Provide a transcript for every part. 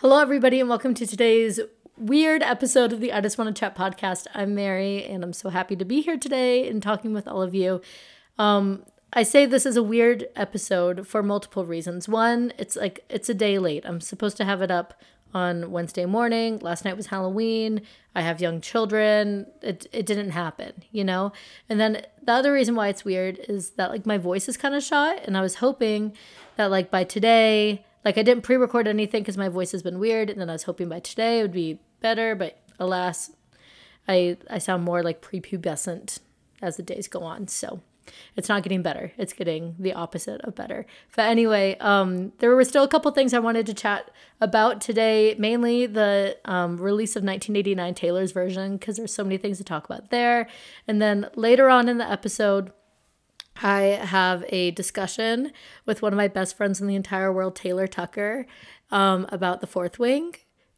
Hello, everybody, and welcome to today's weird episode of the I Just Want to Chat podcast. I'm Mary, and I'm so happy to be here today and talking with all of you. Um, I say this is a weird episode for multiple reasons. One, it's like it's a day late. I'm supposed to have it up on Wednesday morning. Last night was Halloween. I have young children. It it didn't happen, you know? And then the other reason why it's weird is that like my voice is kind of shot and I was hoping that like by today like I didn't pre-record anything because my voice has been weird, and then I was hoping by today it would be better, but alas, I I sound more like prepubescent as the days go on. So it's not getting better. It's getting the opposite of better. But anyway, um, there were still a couple things I wanted to chat about today. Mainly the um, release of 1989 Taylor's version because there's so many things to talk about there. And then later on in the episode, I have a discussion with one of my best friends in the entire world, Taylor Tucker, um, about the fourth wing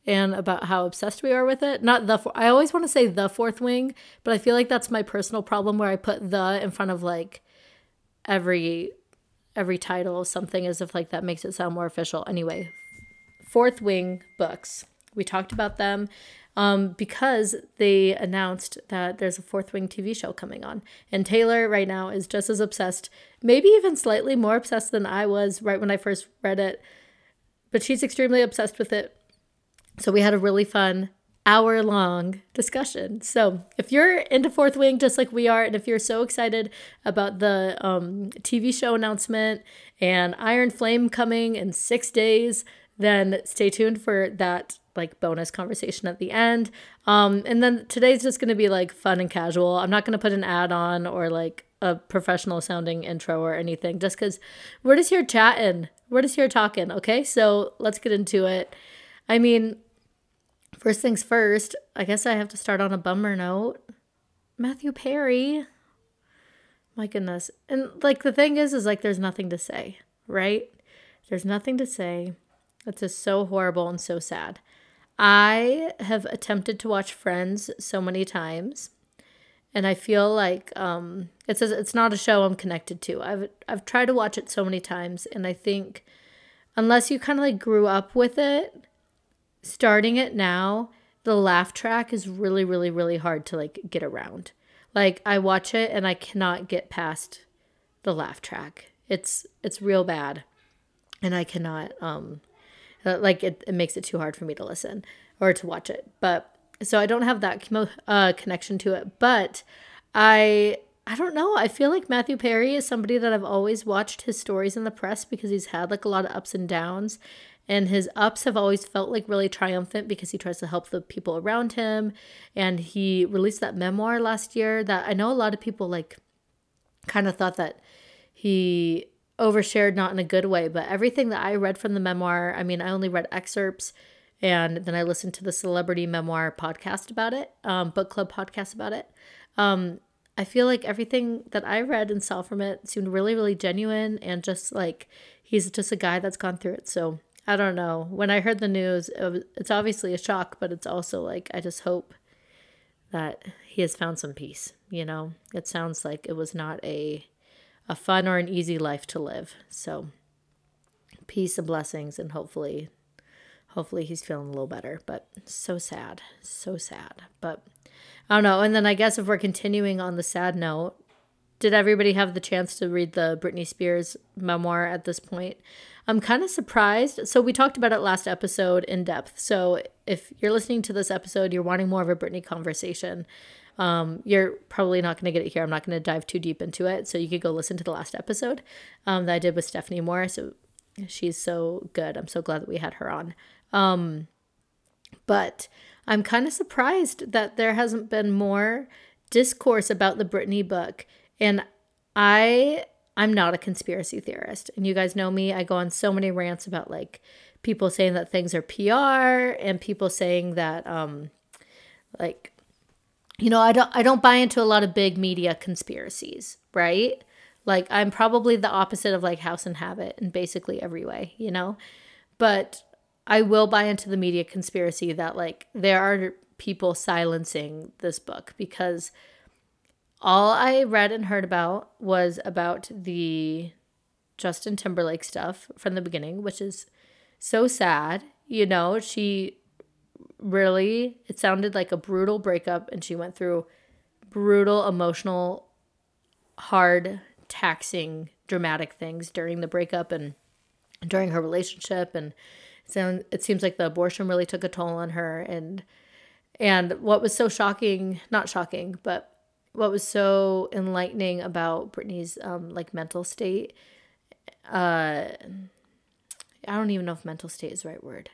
and about how obsessed we are with it. Not the, I always want to say the fourth wing, but I feel like that's my personal problem where I put the in front of like every every title of something as if like that makes it sound more official. Anyway, fourth wing books. We talked about them um, because they announced that there's a Fourth Wing TV show coming on. And Taylor right now is just as obsessed, maybe even slightly more obsessed than I was right when I first read it. But she's extremely obsessed with it. So we had a really fun hour long discussion. So if you're into Fourth Wing just like we are, and if you're so excited about the um, TV show announcement and Iron Flame coming in six days, then stay tuned for that like bonus conversation at the end. Um, and then today's just gonna be like fun and casual. I'm not gonna put an ad on or like a professional sounding intro or anything, just because we're just here chatting. We're just here talking. Okay, so let's get into it. I mean, first things first. I guess I have to start on a bummer note. Matthew Perry. My goodness. And like the thing is, is like there's nothing to say, right? There's nothing to say. It's just so horrible and so sad. I have attempted to watch Friends so many times, and I feel like um, it's a, it's not a show I'm connected to. I've I've tried to watch it so many times, and I think unless you kind of like grew up with it, starting it now, the laugh track is really really really hard to like get around. Like I watch it and I cannot get past the laugh track. It's it's real bad, and I cannot um like it, it makes it too hard for me to listen or to watch it. But so I don't have that uh, connection to it. But I I don't know. I feel like Matthew Perry is somebody that I've always watched his stories in the press because he's had like a lot of ups and downs. And his ups have always felt like really triumphant because he tries to help the people around him. And he released that memoir last year that I know a lot of people like kind of thought that he overshared, not in a good way, but everything that I read from the memoir, I mean, I only read excerpts and then I listened to the celebrity memoir podcast about it, um, book club podcast about it. Um, I feel like everything that I read and saw from it seemed really, really genuine and just like he's just a guy that's gone through it. So I don't know. When I heard the news, it was, it's obviously a shock, but it's also like I just hope that he has found some peace. You know, it sounds like it was not a a fun or an easy life to live. So peace and blessings and hopefully hopefully he's feeling a little better. But so sad. So sad. But I don't know. And then I guess if we're continuing on the sad note, did everybody have the chance to read the Britney Spears memoir at this point? I'm kind of surprised. So we talked about it last episode in depth. So if you're listening to this episode, you're wanting more of a Britney conversation. Um, you're probably not going to get it here. I'm not going to dive too deep into it. So you could go listen to the last episode um, that I did with Stephanie Moore. So she's so good. I'm so glad that we had her on. Um, but I'm kind of surprised that there hasn't been more discourse about the Britney book. And I I'm not a conspiracy theorist. And you guys know me, I go on so many rants about like people saying that things are PR and people saying that um like you know, I don't I don't buy into a lot of big media conspiracies, right? Like I'm probably the opposite of like House and Habit in basically every way, you know? But I will buy into the media conspiracy that like there are people silencing this book because all I read and heard about was about the Justin Timberlake stuff from the beginning, which is so sad, You know, she really, it sounded like a brutal breakup, and she went through brutal, emotional, hard, taxing, dramatic things during the breakup and during her relationship. And so it seems like the abortion really took a toll on her. And and what was so shocking, not shocking, but what was so enlightening about Britney's um, like mental state, uh, I don't even know if mental state is the right word.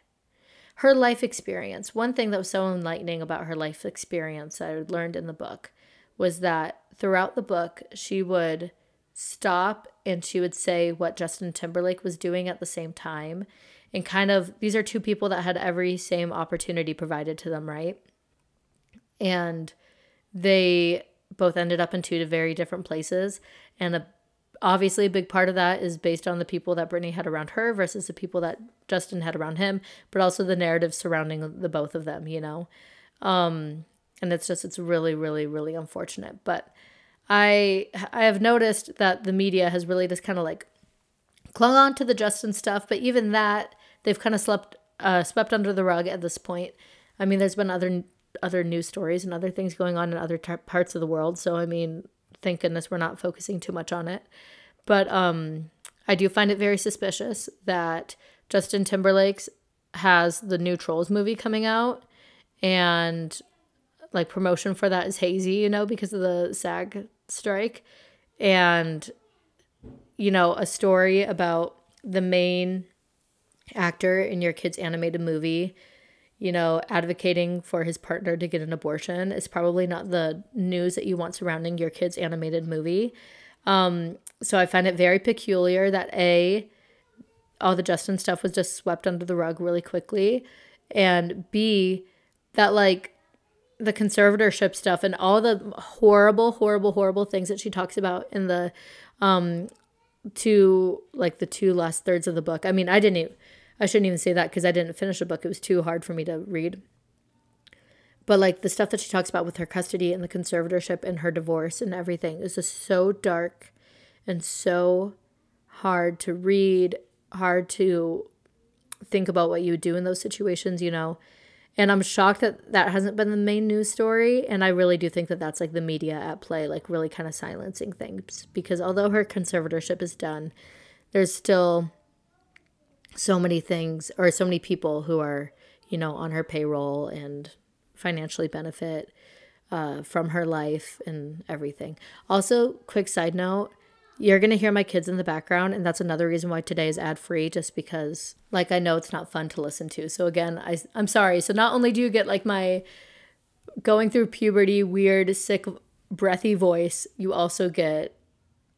Her life experience. One thing that was so enlightening about her life experience that I learned in the book was that throughout the book, she would stop and she would say what Justin Timberlake was doing at the same time. And kind of, these are two people that had every same opportunity provided to them, right? And they both ended up in two very different places. And a, obviously, a big part of that is based on the people that Britney had around her versus the people that Justin had around him, but also the narrative surrounding the both of them, you know? Um, and it's just, it's really, really, really unfortunate. But I, I have noticed that the media has really just kind of like clung on to the Justin stuff, but even that, they've kind of slept, uh, swept under the rug at this point. I mean, there's been other other news stories and other things going on in other t- parts of the world. So I mean, thank goodness we're not focusing too much on it. But um, I do find it very suspicious that Justin Timberlake's has the new Trolls movie coming out, and like promotion for that is hazy, you know, because of the SAG strike, and you know, a story about the main actor in your kid's animated movie you know, advocating for his partner to get an abortion is probably not the news that you want surrounding your kid's animated movie. Um, so I find it very peculiar that A, all the Justin stuff was just swept under the rug really quickly, and B, that like the conservatorship stuff and all the horrible, horrible, horrible things that she talks about in the um two like the two last thirds of the book. I mean, I didn't even I shouldn't even say that because I didn't finish the book. It was too hard for me to read. But like the stuff that she talks about with her custody and the conservatorship and her divorce and everything is just so dark and so hard to read, hard to think about what you would do in those situations, you know. And I'm shocked that that hasn't been the main news story. And I really do think that that's like the media at play, like really kind of silencing things. Because although her conservatorship is done, there's still so many things or so many people who are, you know, on her payroll and financially benefit uh, from her life and everything. Also, quick side note you're going to hear my kids in the background and that's another reason why today is ad free just because like i know it's not fun to listen to so again I, i'm sorry so not only do you get like my going through puberty weird sick breathy voice you also get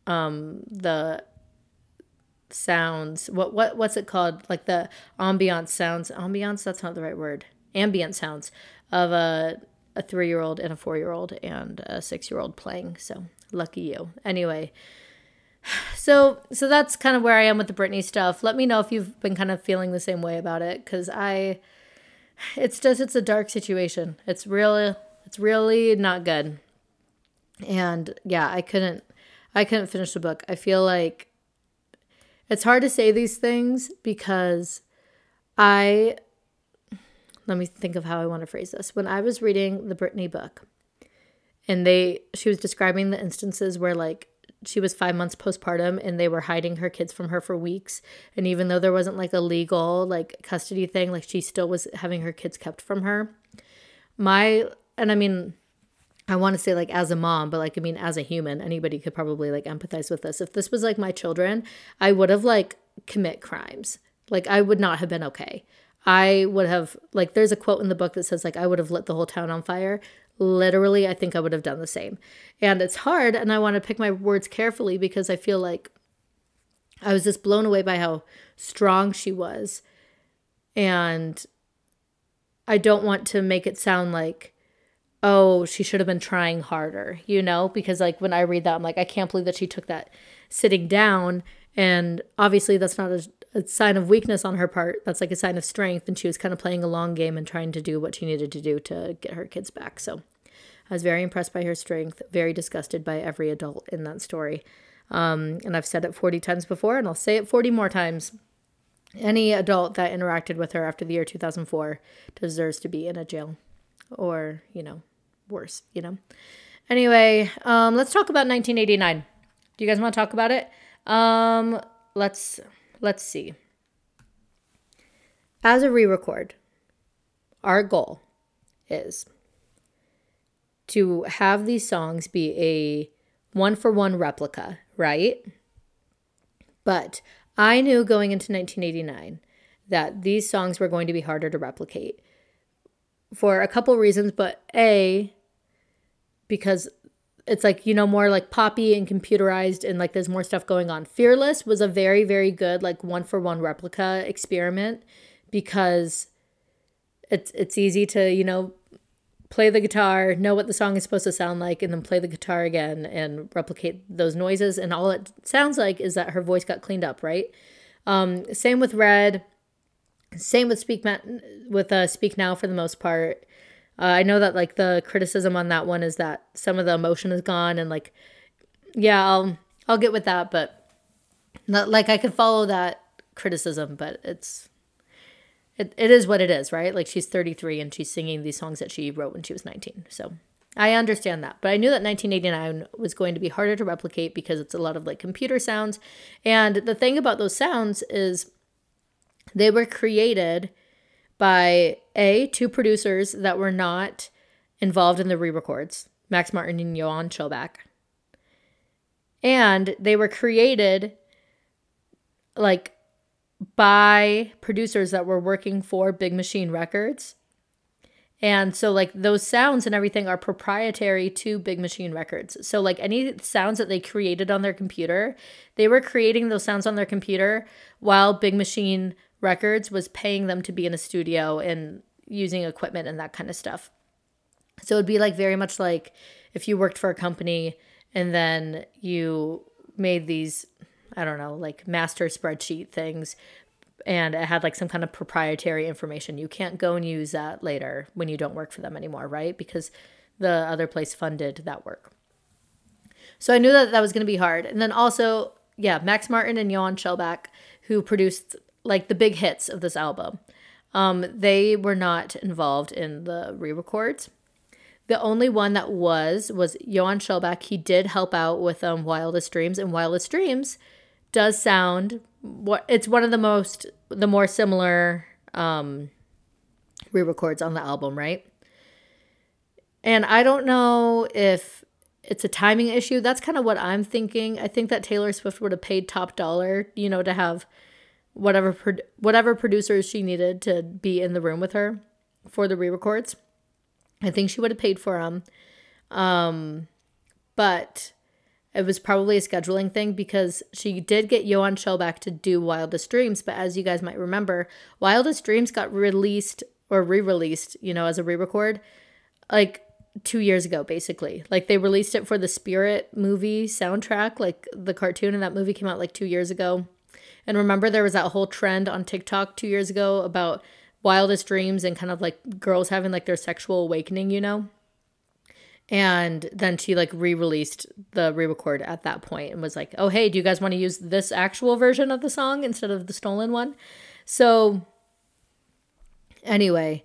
um the sounds. What what what's it called? Like the ambiance sounds. Ambiance. That's not the right word. Ambient sounds of a a three year old and a four year old and a six year old playing. So lucky you. Anyway. So so that's kind of where I am with the Britney stuff. Let me know if you've been kind of feeling the same way about it because I it's just it's a dark situation. It's really it's really not good. And yeah, I couldn't I couldn't finish the book. I feel like it's hard to say these things because I let me think of how I want to phrase this. When I was reading the Britney book, and they she was describing the instances where like she was five months postpartum and they were hiding her kids from her for weeks and even though there wasn't like a legal like custody thing like she still was having her kids kept from her my and i mean I want to say like as a mom, but like I mean as a human, anybody could probably like empathize with this. If this was like my children, I would have like commit crimes. Like I would not have been okay. I would have like there's a quote in the book that says like I would have lit the whole town on fire. Literally, I think I would have done the same. And it's hard and I want to pick my words carefully because I feel like I was just blown away by how strong she was. And I don't want to make it sound like oh, she should have been trying harder, you know? Because like when I read that, I'm like, I can't believe that she took that sitting down. And obviously, that's not a, a, sign of weakness on her part. That's like a sign of strength. And she was kind of playing a long game and trying to do what she needed to do to get her kids back. So I was very impressed by her strength, very disgusted by every adult in that story. Um, and I've said it 40 times before, and I'll say it 40 more times. any adult that interacted with her after the year 2004 deserves to be in a jail or, you know, worse, you know. Anyway, um, let's talk about 1989. Do you guys want to talk about it? Um, let's let's see. As a re-record, our goal is to have these songs be a one for one replica, right? But I knew going into 1989 that these songs were going to be harder to replicate for a couple reasons, but A, because it's like, you know, more like poppy and computerized and like there's more stuff going on. Fearless was a very, very good, like one for one replica experiment because it's it's easy to, you know, play the guitar, know what the song is supposed to sound like, and then play the guitar again and replicate those noises. And all it sounds like is that her voice got cleaned up, right? Um, same with Red. Same with Speak with uh, Speak Now for the most part. Uh, I know that like the criticism on that one is that some of the emotion is gone, and like, yeah, I'll I'll get with that, but not like I could follow that criticism, but it's it, it is what it is, right? Like she's 33 and she's singing these songs that she wrote when she was 19. So I understand that. But I knew that 1989 was going to be harder to replicate because it's a lot of like computer sounds. And the thing about those sounds is they were created by A, two producers that were not involved in the re records, Max Martin and Johan Shellback. And they were created like by producers that were working for Big Machine Records. And so, like, those sounds and everything are proprietary to Big Machine Records. So, like, any sounds that they created on their computer, they were creating those sounds on their computer while Big Machine Records was paying them to be in a studio and using equipment and that kind of stuff. So, it'd be like very much like if you worked for a company and then you made these I don't know, like master spreadsheet things and it had like some kind of proprietary information. You can't go and use that later when you don't work for them anymore, right? Because the other place funded that work. So I knew that that was going to be hard. And then also, yeah, Max Martin and Johan Shellback, who produced like the big hits of this album, um, they were not involved in the re records. The only one that was was Johan Shellback. He did help out with um, Wildest Dreams, and Wildest Dreams does sound what it's one of the most the more similar um re-records on the album, right? And I don't know if it's a timing issue. That's kind of what I'm thinking. I think that Taylor Swift would have paid top dollar, you know, to have whatever pro- whatever producers she needed to be in the room with her for the re-records. I think she would have paid for them. Um, but it was probably a scheduling thing because she did get Johan Shellback to do Wildest Dreams, but as you guys might remember, Wildest Dreams got released or re-released, you know, as a re-record like 2 years ago basically. Like they released it for the Spirit movie soundtrack, like the cartoon in that movie came out like 2 years ago. And remember there was that whole trend on TikTok 2 years ago about wildest dreams and kind of like girls having like their sexual awakening, you know? And then she like re-released the re-record at that point and was like, "Oh, hey, do you guys want to use this actual version of the song instead of the stolen one?" So anyway,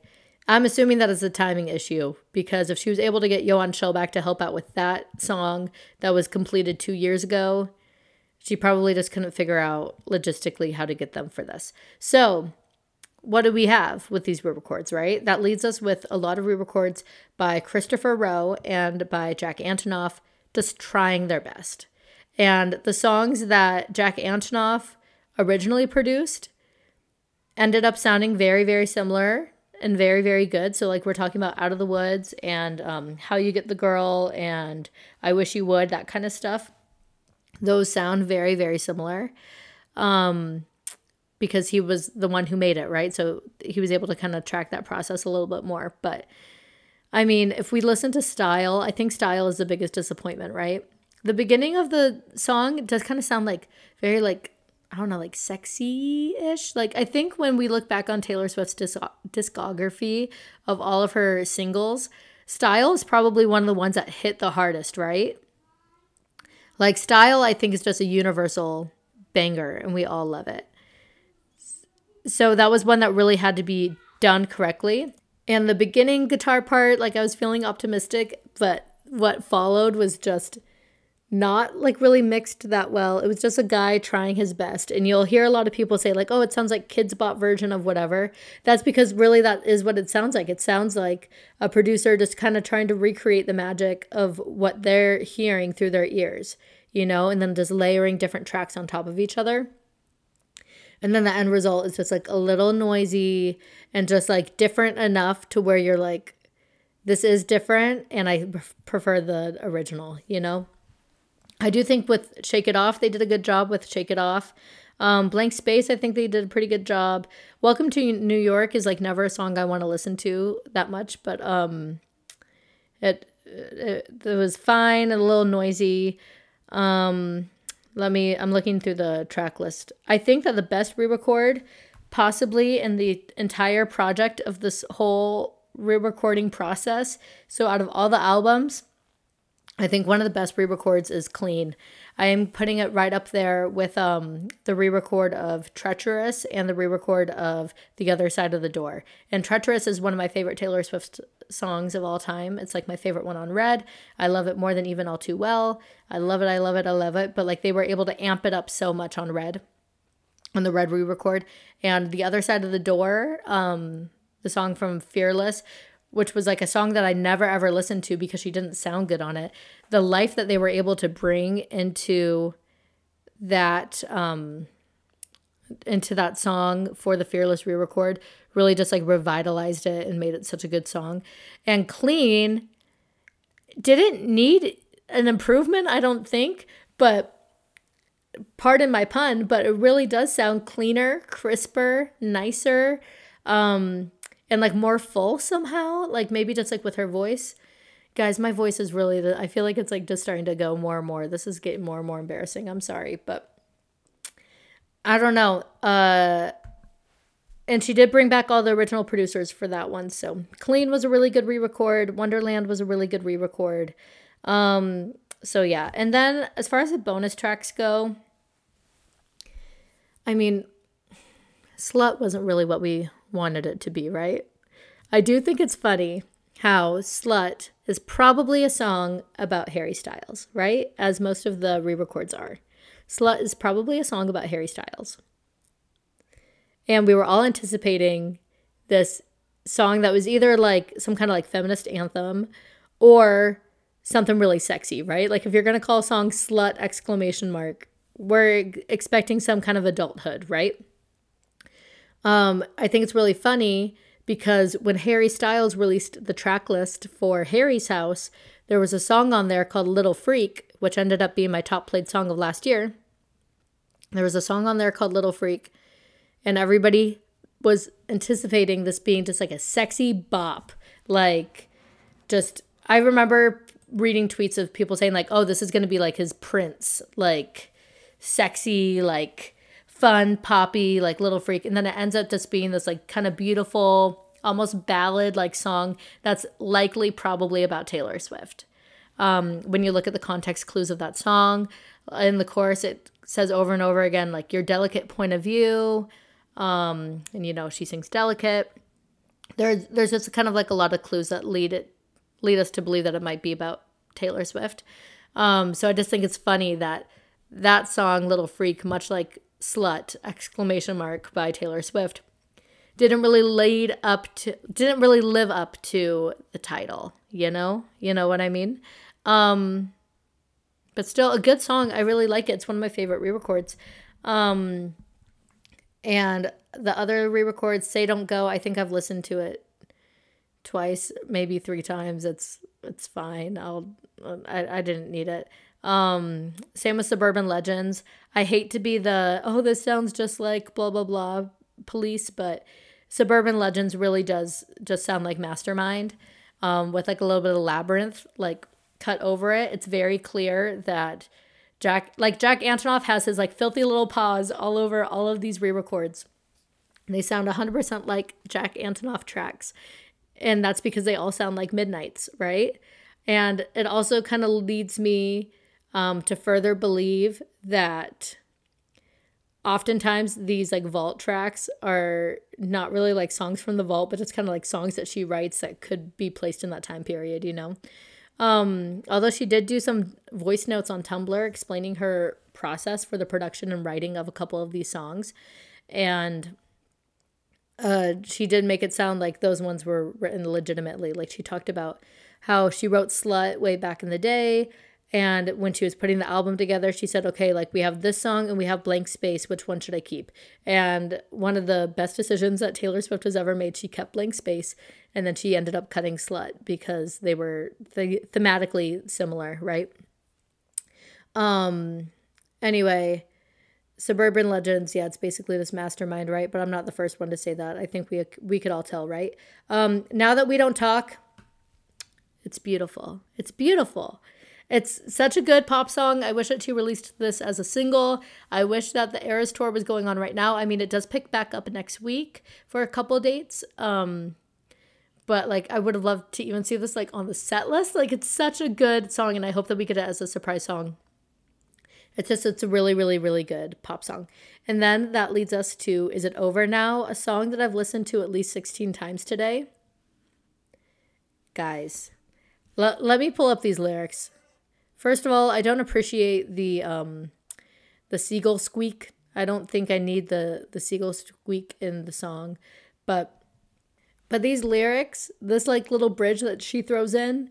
I'm assuming that is a timing issue because if she was able to get Johan Shellback to help out with that song that was completed 2 years ago, she probably just couldn't figure out logistically how to get them for this. So, what do we have with these re-records, right? That leads us with a lot of re-records by Christopher Rowe and by Jack Antonoff just trying their best. And the songs that Jack Antonoff originally produced ended up sounding very, very similar and very, very good. So, like, we're talking about Out of the Woods and um, How You Get the Girl and I Wish You Would, that kind of stuff. Those sound very, very similar. Um, because he was the one who made it, right? So he was able to kind of track that process a little bit more. But I mean, if we listen to Style, I think Style is the biggest disappointment, right? The beginning of the song does kind of sound like very like I don't know, like sexy ish. Like, I think when we look back on Taylor Swift's discography of all of her singles, Style is probably one of the ones that hit the hardest, right? Like, Style, I think, is just a universal banger, and we all love it. so that was one that really had to be done correctly. And the beginning guitar part, like I was feeling optimistic, but what followed was just not like really mixed that well. It was just a guy trying his best. And you'll hear a lot of people say, like, oh, it sounds like Kidz Bop version of whatever. That's because really that is what it sounds like. It sounds like a producer just kind of trying to recreate the magic of what they're hearing through their ears, you know, and then just layering different tracks on top of each other. And then the end result is just like a little noisy and just like different enough to where you're like, this is different. And I prefer the original, you know? I do think with Shake It Off, they did a good job with Shake It Off. Um, Blank Space, I think they did a pretty good job. Welcome to New York is like never a song I want to listen to that much, but um, it, it, it was fine, a little noisy. Um, let me, I'm looking through the track list. I think that the best re record, possibly in the entire project of this whole re recording process. So, out of all the albums, I think one of the best re-records is Clean. I am putting it right up there with um, the re-record of Treacherous and the re-record of The Other Side of the Door. And Treacherous is one of my favorite Taylor Swift songs of all time. It's like my favorite one on Red. I love it more than even All Too Well. I love it, I love it, I love it. But like they were able to amp it up so much on Red, on the Red re-record. And The Other Side of the Door, um, the song from Fearless, which was like a song that I never ever listened to because she didn't sound good on it. The life that they were able to bring into that um into that song for the Fearless re-record really just like revitalized it and made it such a good song. And Clean didn't need an improvement, I don't think, but pardon my pun, but it really does sound cleaner, crisper, nicer. Um and like more full somehow like maybe just like with her voice. Guys my voice is really the i feel like it's like just starting to go more and more. This is getting more and more embarrassing. I'm sorry but i don't know uh and she did bring back all the original producers for that one. So clean was a really good re-record. Wonderland was a really good re-record. Um so yeah. And then as far as the bonus tracks go i mean slut wasn't really what we wanted it to be, right? I do think it's funny how Slut is probably a song about Harry Styles, right? As most of the re records are. Slut is probably a song about Harry Styles. And we were all anticipating this song that was either like some kind of like feminist anthem or something really sexy, right? Like if you're going to call a song slut exclamation mark, we're expecting some kind of adulthood, right? Um, I think it's really funny because when Harry Styles released the track list for Harry's House, there was a song on there called Little Freak, which ended up being my top played song of last year. There was a song on there called Little Freak, and everybody was anticipating this being just like a sexy bop. Like, just, I remember reading tweets of people saying, like, oh, this is going to be like his Prince, like, sexy, like, fun, poppy, like little freak. And then it ends up just being this like kind of beautiful, almost ballad like song that's likely probably about Taylor Swift. Um, when you look at the context clues of that song, in the chorus, it says over and over again, like your delicate point of view. Um, and you know, she sings delicate. There's there's just kind of like a lot of clues that lead it lead us to believe that it might be about Taylor Swift. Um, so I just think it's funny that that song, Little Freak, much like slut exclamation mark by Taylor Swift didn't really lead up to didn't really live up to the title, you know? You know what I mean? Um but still a good song. I really like it. It's one of my favorite re-records. Um and the other re-records Say Don't Go, I think I've listened to it twice, maybe three times. It's it's fine. I'll I, I didn't need it. Um, same with Suburban Legends. I hate to be the, oh, this sounds just like blah, blah, blah police, but Suburban Legends really does just sound like Mastermind um, with like a little bit of labyrinth like cut over it. It's very clear that Jack, like Jack Antonoff has his like filthy little paws all over all of these re records. They sound 100% like Jack Antonoff tracks. And that's because they all sound like Midnights, right? And it also kind of leads me um, to further believe that oftentimes these like vault tracks are not really like songs from the vault, but it's kind of like songs that she writes that could be placed in that time period, you know. Um, although she did do some voice notes on Tumblr explaining her process for the production and writing of a couple of these songs. And uh, she did make it sound like those ones were written legitimately. Like she talked about how she wrote Slut way back in the day. And when she was putting the album together, she said, okay, like we have this song and we have Blank Space. Which one should I keep? And one of the best decisions that Taylor Swift has ever made, she kept Blank Space. And then she ended up cutting Slut because they were th- thematically similar, right? Um, anyway, Suburban Legends, yeah, it's basically this mastermind, right? But I'm not the first one to say that. I think we we could all tell, right? Um, now that we don't talk, it's beautiful. It's beautiful. It's such a good pop song. I wish that she released this as a single. I wish that the Eras tour was going on right now. I mean, it does pick back up next week for a couple dates. Um, but like I would have loved to even see this like on the set list. Like it's such a good song, and I hope that we get it as a surprise song. It's just it's a really really really good pop song. And then that leads us to "Is It Over Now," a song that I've listened to at least sixteen times today. Guys, l- let me pull up these lyrics. First of all, I don't appreciate the um, the seagull squeak. I don't think I need the the seagull squeak in the song, but but these lyrics, this like little bridge that she throws in,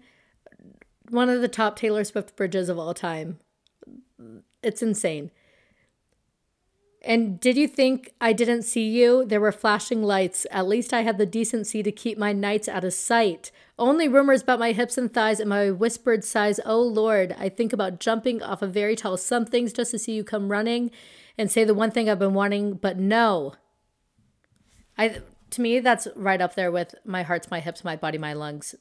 one of the top Taylor Swift bridges of all time. It's insane. And did you think I didn't see you? There were flashing lights. At least I had the decency to keep my nights out of sight. Only rumors about my hips and thighs and my whispered sighs. Oh Lord, I think about jumping off of very tall somethings just to see you come running and say the one thing I've been wanting, but no. I to me that's right up there with my heart's my hips, my body, my lungs.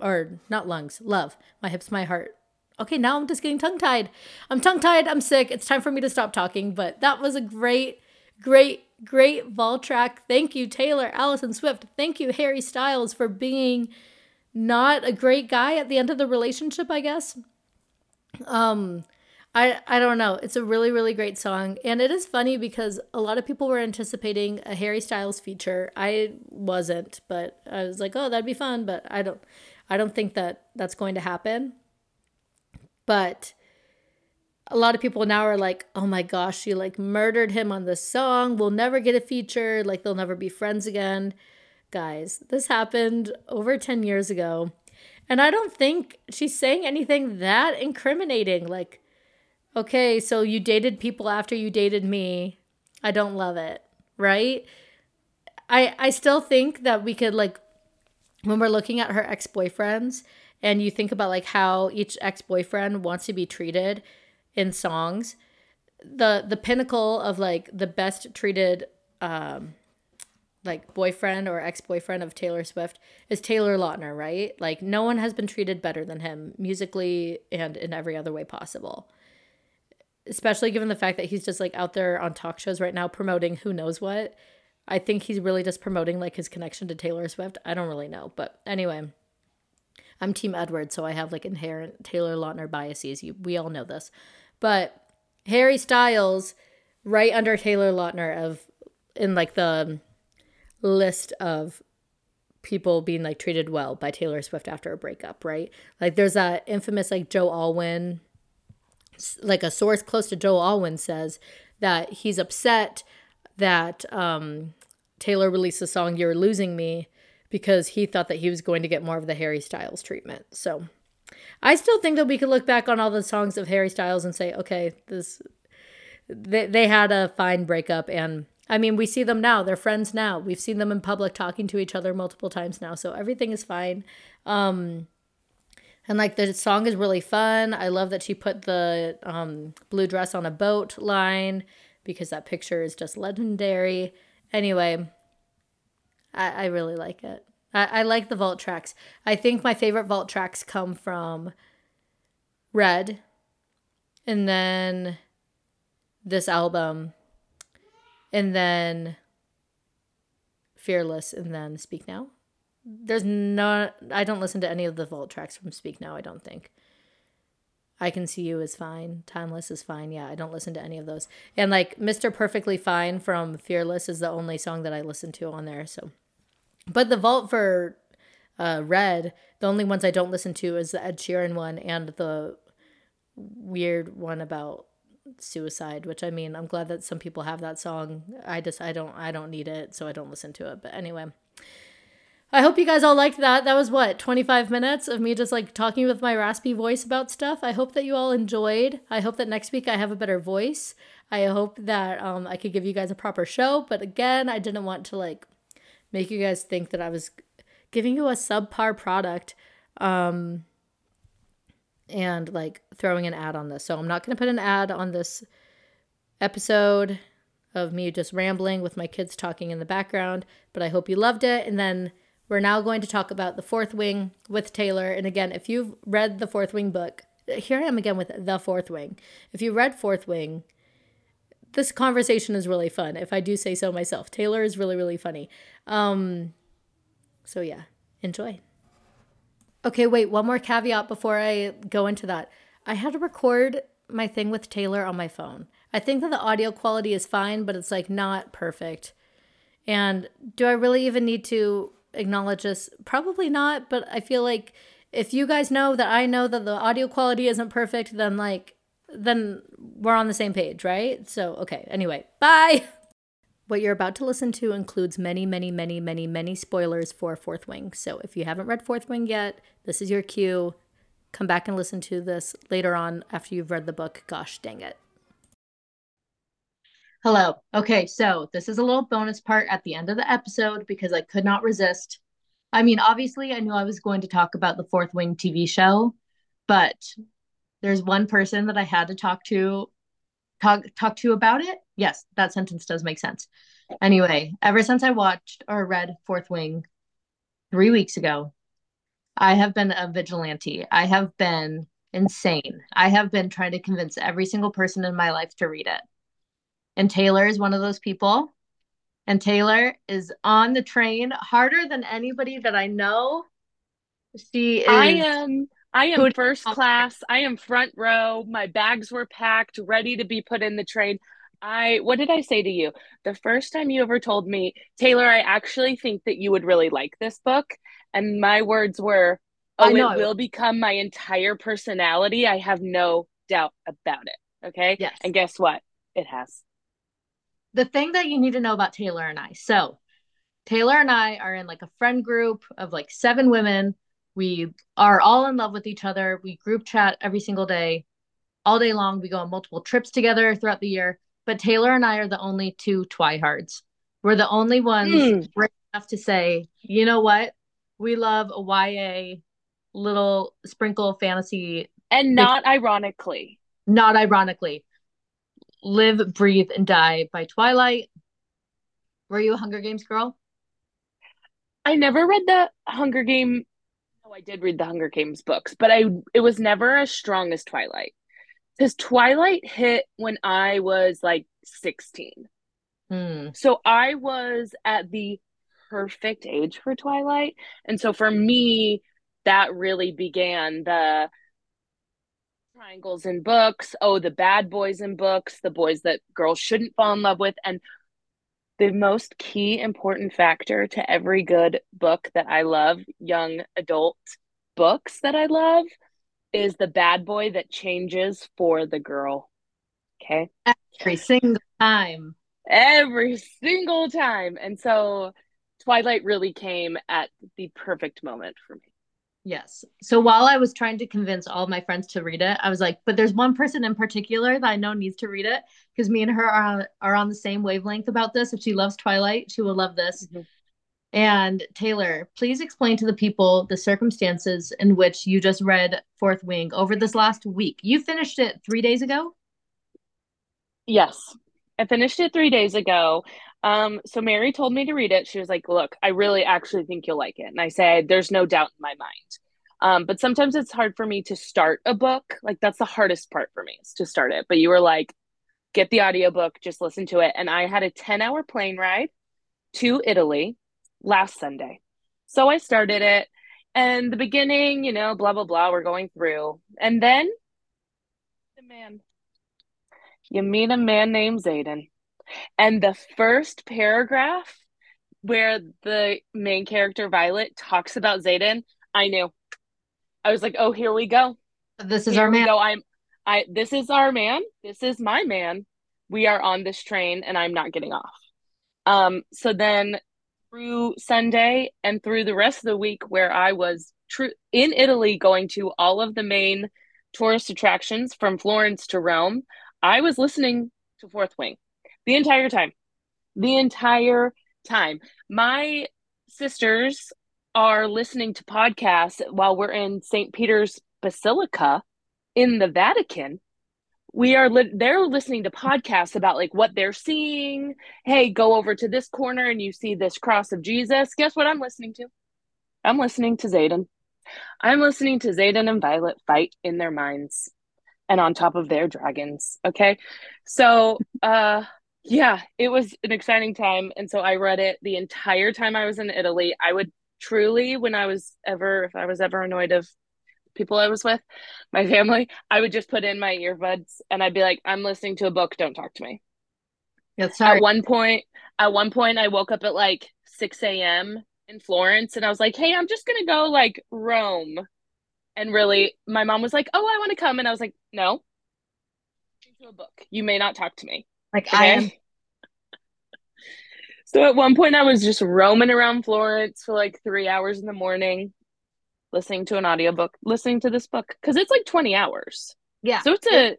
Or not lungs, love. My hips, my heart, Okay, now I'm just getting tongue tied. I'm tongue tied. I'm sick. It's time for me to stop talking. But that was a great, great, great vault track. Thank you, Taylor, Alison Swift. Thank you, Harry Styles, for being not a great guy at the end of the relationship, I guess. Um, I I don't know. It's a really really great song, and it is funny because a lot of people were anticipating a Harry Styles feature. I wasn't, but I was like, oh, that'd be fun. But I don't, I don't think that that's going to happen. But a lot of people now are like, oh my gosh, she like murdered him on this song. We'll never get a feature. Like they'll never be friends again. Guys, this happened over 10 years ago. And I don't think she's saying anything that incriminating. Like, okay, so you dated people after you dated me. I don't love it, right? I I still think that we could like when we're looking at her ex-boyfriends and you think about like how each ex-boyfriend wants to be treated in songs the the pinnacle of like the best treated um like boyfriend or ex-boyfriend of Taylor Swift is Taylor Lautner, right? Like no one has been treated better than him musically and in every other way possible. Especially given the fact that he's just like out there on talk shows right now promoting who knows what. I think he's really just promoting like his connection to Taylor Swift. I don't really know, but anyway. I'm Team Edward, so I have like inherent Taylor Lautner biases. You, we all know this. But Harry Styles, right under Taylor Lautner, of in like the list of people being like treated well by Taylor Swift after a breakup, right? Like there's that infamous like Joe Alwyn, like a source close to Joe Alwyn says that he's upset that um, Taylor released the song "You're Losing Me" because he thought that he was going to get more of the Harry Styles treatment. So I still think that we could look back on all the songs of Harry Styles and say, okay, this they, they had a fine breakup and I mean, we see them now. They're friends now. We've seen them in public talking to each other multiple times now. So everything is fine. Um and like the song is really fun. I love that she put the um, blue dress on a boat line because that picture is just legendary. Anyway, I, I really like it. I, I like the vault tracks. I think my favorite vault tracks come from Red and then this album and then Fearless and then Speak Now. There's not I don't listen to any of the vault tracks from Speak Now, I don't think. I Can See You is fine. Timeless is fine. Yeah, I don't listen to any of those. And like Mr. Perfectly Fine from Fearless is the only song that I listen to on there. So, but the vault for uh, Red, the only ones I don't listen to is the Ed Sheeran one and the weird one about suicide which i mean i'm glad that some people have that song i just i don't i don't need it so i don't listen to it but anyway I hope you guys all liked that. That was what, 25 minutes of me just like talking with my raspy voice about stuff. I hope that you all enjoyed. I hope that next week I have a better voice. I hope that um, I could give you guys a proper show. But again, I didn't want to like make you guys think that I was giving you a subpar product um, and like throwing an ad on this. So I'm not going to put an ad on this episode of me just rambling with my kids talking in the background. But I hope you loved it. And then we're now going to talk about The Fourth Wing with Taylor. And again, if you've read The Fourth Wing book, here I am again with The Fourth Wing. If you read Fourth Wing, this conversation is really fun, if I do say so myself. Taylor is really, really funny. Um, so, yeah, enjoy. Okay, wait, one more caveat before I go into that. I had to record my thing with Taylor on my phone. I think that the audio quality is fine, but it's like not perfect. And do I really even need to acknowledge this? Probably not, but I feel like if you guys know that I know that the audio quality isn't perfect, then like then we're on the same page, right? So, okay. Anyway, bye. What you're about to listen to includes many, many, many, many, many spoilers for Fourth Wing. So, if you haven't read Fourth Wing yet, this is your cue. Come back and listen to this later on after you've read the book. Gosh dang it. Hello. Okay, so this is a little bonus part at the end of the episode because I could not resist. I mean, obviously, I knew I was going to talk about the Fourth Wing TV show, but there's one person that I had to talk to talk talk to about it. Yes, that sentence does make sense. Anyway, ever since I watched or read Fourth Wing 3 weeks ago, I have been a vigilante. I have been insane. I have been trying to convince every single person in my life to read it and Taylor is one of those people. And Taylor is on the train harder than anybody that I know. She is. I am. I am first class. I am front row. My bags were packed, ready to be put in the train. I what did I say to you? The first time you ever told me, Taylor, I actually think that you would really like this book. And my words were, Oh, it will become my entire personality. I have no doubt about it. Okay. Yes. And guess what? It has the thing that you need to know about Taylor and I. So, Taylor and I are in like a friend group of like seven women. We are all in love with each other. We group chat every single day, all day long. We go on multiple trips together throughout the year. But Taylor and I are the only two twihards. We're the only ones mm. enough to say, you know what? We love a YA little sprinkle fantasy. And not ironically. Not ironically. Live, Breathe, and Die by Twilight. Were you a Hunger Games girl? I never read the Hunger Game. I did read the Hunger Games books, but I it was never as strong as Twilight. Because Twilight hit when I was like 16. Hmm. So I was at the perfect age for Twilight. And so for me, that really began the triangles in books. Oh, the bad boys in books, the boys that girls shouldn't fall in love with. And the most key important factor to every good book that I love, young adult books that I love, is the bad boy that changes for the girl. Okay. Every single time. Every single time. And so Twilight really came at the perfect moment for me. Yes. So while I was trying to convince all my friends to read it, I was like, but there's one person in particular that I know needs to read it because me and her are, are on the same wavelength about this. If she loves Twilight, she will love this. Mm-hmm. And Taylor, please explain to the people the circumstances in which you just read Fourth Wing over this last week. You finished it three days ago? Yes. I finished it three days ago. Um, so Mary told me to read it. She was like, "Look, I really actually think you'll like it." And I said, "There's no doubt in my mind." Um, but sometimes it's hard for me to start a book. Like that's the hardest part for me is to start it. But you were like, "Get the audiobook, just listen to it." And I had a 10-hour plane ride to Italy last Sunday. So I started it and the beginning, you know, blah blah blah, we're going through. And then the man. You meet a man named Xaden. And the first paragraph where the main character Violet talks about Xaden, I knew. I was like, "Oh, here we go. This is here our man." Go. I'm I this is our man. This is my man. We are on this train and I'm not getting off. Um so then through Sunday and through the rest of the week where I was true in Italy going to all of the main tourist attractions from Florence to Rome, I was listening to Fourth Wing the entire time. The entire time. My sisters are listening to podcasts while we're in St. Peter's Basilica in the Vatican. We are li- they're listening to podcasts about like what they're seeing. Hey, go over to this corner and you see this cross of Jesus. Guess what I'm listening to? I'm listening to Xaden. I'm listening to Xaden and Violet fight in their minds and on top of their dragons. Okay. So, uh, yeah, it was an exciting time. And so I read it the entire time I was in Italy. I would truly, when I was ever, if I was ever annoyed of people I was with, my family, I would just put in my earbuds and I'd be like, I'm listening to a book. Don't talk to me. Yeah, sorry. At one point, at one point, I woke up at like 6 a.m. in Florence and I was like, hey, I'm just going to go like Rome. And really, my mom was like, oh, I want to come. And I was like, no, into a book. You may not talk to me. Like okay? I am. so at one point, I was just roaming around Florence for like three hours in the morning, listening to an audiobook, listening to this book because it's like 20 hours. Yeah. So it's a.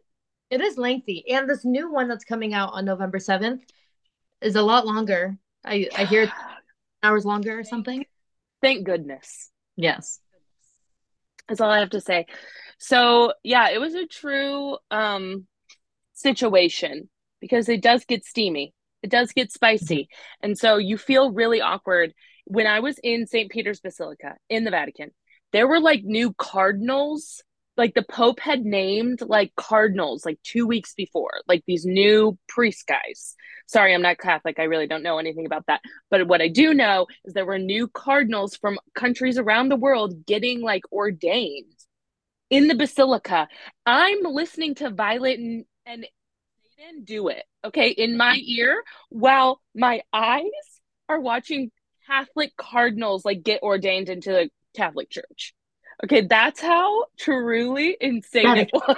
It is lengthy. And this new one that's coming out on November 7th is a lot longer. I, I hear hours longer or something. Thank goodness. Yes. That's all I have to say. So yeah, it was a true um situation because it does get steamy. It does get spicy. Mm-hmm. And so you feel really awkward. When I was in St. Peter's Basilica in the Vatican, there were like new cardinals. Like the Pope had named like cardinals like two weeks before, like these new priest guys. Sorry, I'm not Catholic. I really don't know anything about that. But what I do know is there were new cardinals from countries around the world getting like ordained in the basilica. I'm listening to Violet and, and didn't do it, okay, in my ear while my eyes are watching Catholic cardinals like get ordained into the Catholic Church. Okay, that's how truly insane Dedicated. it was.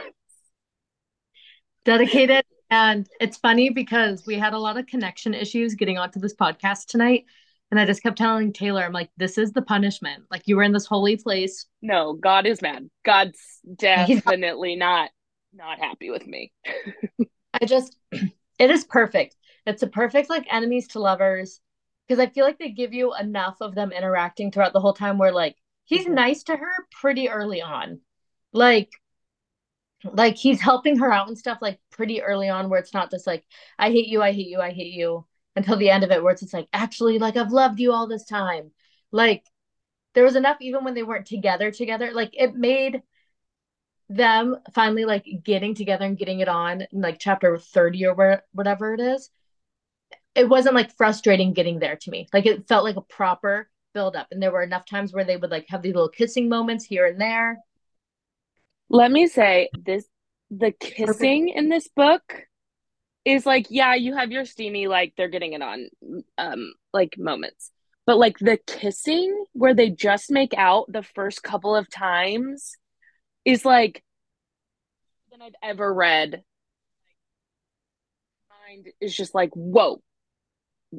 Dedicated. And it's funny because we had a lot of connection issues getting onto this podcast tonight. And I just kept telling Taylor, I'm like, this is the punishment. Like you were in this holy place. No, God is mad. God's definitely not not happy with me. I just, it is perfect. It's a perfect like enemies to lovers because I feel like they give you enough of them interacting throughout the whole time where like he's mm-hmm. nice to her pretty early on. Like, like he's helping her out and stuff like pretty early on where it's not just like, I hate you, I hate you, I hate you until the end of it where it's just like, actually, like I've loved you all this time. Like, there was enough even when they weren't together together. Like it made them finally like getting together and getting it on in like chapter 30 or where, whatever it is it wasn't like frustrating getting there to me. Like it felt like a proper build up and there were enough times where they would like have these little kissing moments here and there. Let me say this the kissing Perfect. in this book is like yeah you have your steamy like they're getting it on um like moments. But like the kissing where they just make out the first couple of times is like than I've ever read. Mind is just like whoa,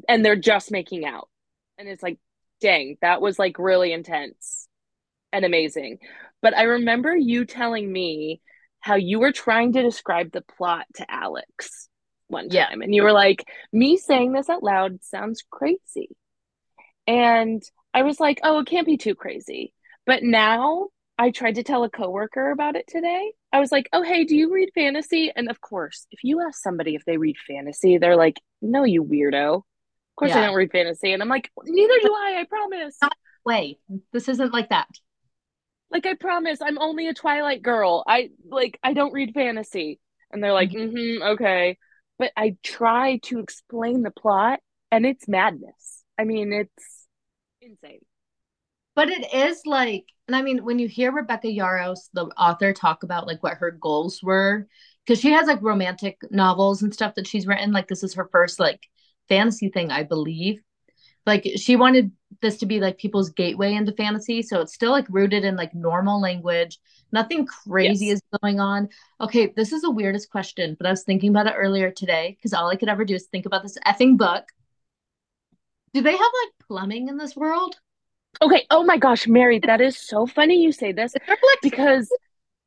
and they're just making out, and it's like, dang, that was like really intense and amazing. But I remember you telling me how you were trying to describe the plot to Alex one time, yeah. and you were like, me saying this out loud sounds crazy, and I was like, oh, it can't be too crazy. But now I tried to tell a coworker about it today. I was like, "Oh, hey, do you read fantasy?" And of course, if you ask somebody if they read fantasy, they're like, "No, you weirdo." Of course, yeah. I don't read fantasy, and I'm like, "Neither do I. I promise." Way, this isn't like that. Like I promise, I'm only a Twilight girl. I like I don't read fantasy, and they're like, mm-hmm, mm-hmm okay." But I try to explain the plot, and it's madness. I mean, it's insane. But it is like, and I mean, when you hear Rebecca Yarros, the author, talk about like what her goals were because she has like romantic novels and stuff that she's written. Like this is her first like fantasy thing, I believe. Like she wanted this to be like people's gateway into fantasy, so it's still like rooted in like normal language. Nothing crazy yes. is going on. Okay, this is the weirdest question, but I was thinking about it earlier today because all I could ever do is think about this effing book. Do they have like plumbing in this world? Okay. Oh my gosh, Mary, that is so funny you say this because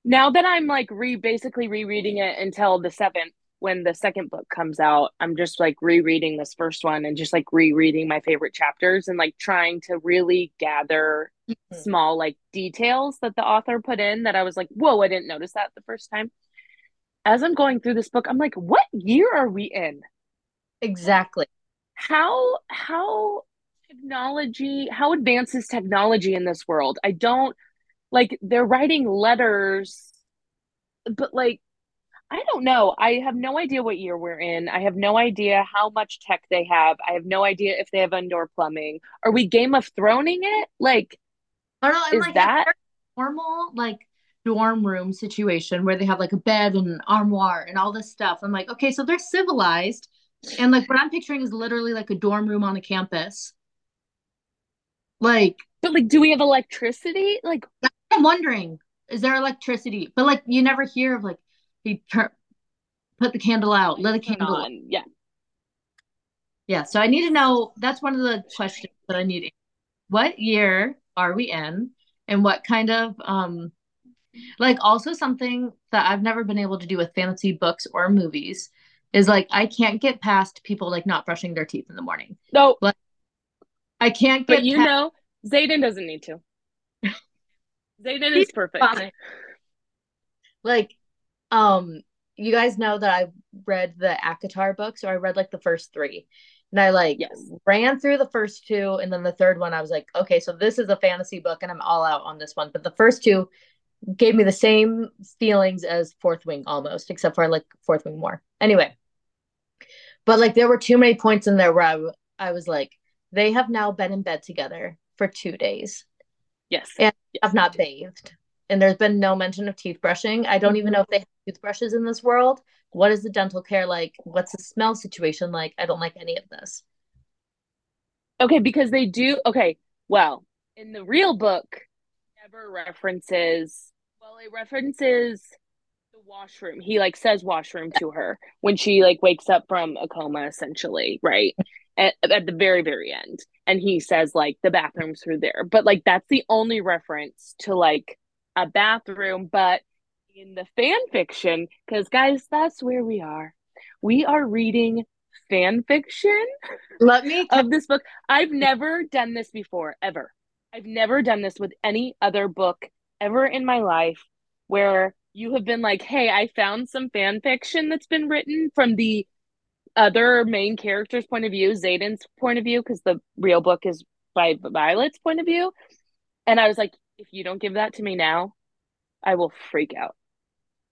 now that I'm like re basically rereading it until the seventh when the second book comes out, I'm just like rereading this first one and just like rereading my favorite chapters and like trying to really gather mm-hmm. small like details that the author put in that I was like, whoa, I didn't notice that the first time. As I'm going through this book, I'm like, what year are we in? Exactly. How how technology, how advances technology in this world? I don't like they're writing letters, but like I don't know. I have no idea what year we're in. I have no idea how much tech they have. I have no idea if they have indoor plumbing. Are we Game of Throning it? Like, I don't know. Is like, that normal like dorm room situation where they have like a bed and an armoire and all this stuff? I'm like, okay, so they're civilized, and like what I'm picturing is literally like a dorm room on a campus. Like, but like, do we have electricity? Like, I'm wondering, is there electricity? But like, you never hear of like he tur- put the candle out, let the candle on. Yeah. Yeah. So I need to know. That's one of the questions that I need. What year are we in, and what kind of um, like also something that I've never been able to do with fantasy books or movies is like I can't get past people like not brushing their teeth in the morning. No. Like, I can't get. But you past- know, Xaden doesn't need to. Xaden is perfect. Fine. Like um, you guys know that I read the ACOTAR books, or I read like the first three. And I like yes. ran through the first two, and then the third one, I was like, okay, so this is a fantasy book, and I'm all out on this one. But the first two gave me the same feelings as Fourth Wing almost, except for I like Fourth Wing more. Anyway, but like there were too many points in there where I, I was like, they have now been in bed together for two days. Yes. And yes. have not bathed and there's been no mention of teeth brushing. I don't even know if mm-hmm. they have toothbrushes in this world. What is the dental care like? What's the smell situation like? I don't like any of this. Okay, because they do. Okay, well, in the real book, never references. Well, it references the washroom. He like says washroom to her when she like wakes up from a coma, essentially, right? At, at the very very end, and he says like the bathrooms were there, but like that's the only reference to like a bathroom, but in the fan fiction, because guys, that's where we are. We are reading fan fiction. Let me of this book. I've never done this before, ever. I've never done this with any other book ever in my life where you have been like, hey, I found some fan fiction that's been written from the other main character's point of view, Xaden's point of view, because the real book is by Violet's point of view. And I was like, if you don't give that to me now, I will freak out.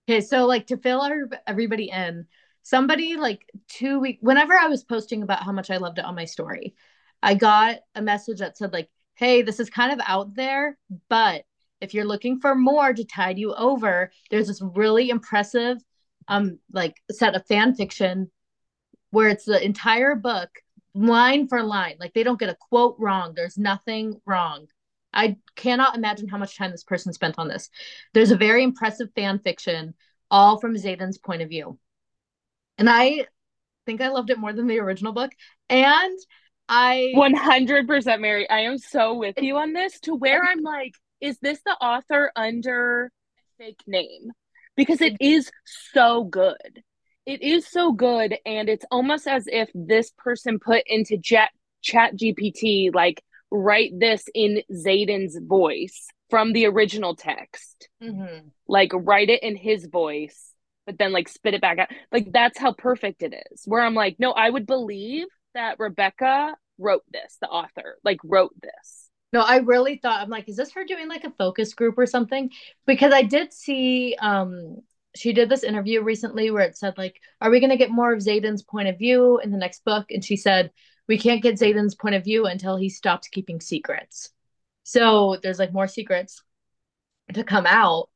Okay, so like to fill our, everybody in, somebody like two week whenever I was posting about how much I loved it on my story, I got a message that said like, "Hey, this is kind of out there, but if you're looking for more to tide you over, there's this really impressive um like set of fan fiction where it's the entire book line for line. Like they don't get a quote wrong. There's nothing wrong. I cannot imagine how much time this person spent on this. There's a very impressive fan fiction, all from Xaden's point of view. And I think I loved it more than the original book. And I 100% Mary, I am so with you on this to where I'm like, is this the author under fake name? Because it mm-hmm. is so good. It is so good. And it's almost as if this person put into Jet Chat GPT like write this in Xaden's voice from the original text. Mm-hmm. Like write it in his voice, but then like spit it back out. Like that's how perfect it is. Where I'm like, no, I would believe that Rebecca wrote this, the author, like wrote this. No, I really thought I'm like, is this her doing like a focus group or something? Because I did see um she did this interview recently where it said like, are we gonna get more of Xaden's point of view in the next book? And she said, we can't get Xaden's point of view until he stops keeping secrets. So there's like more secrets to come out.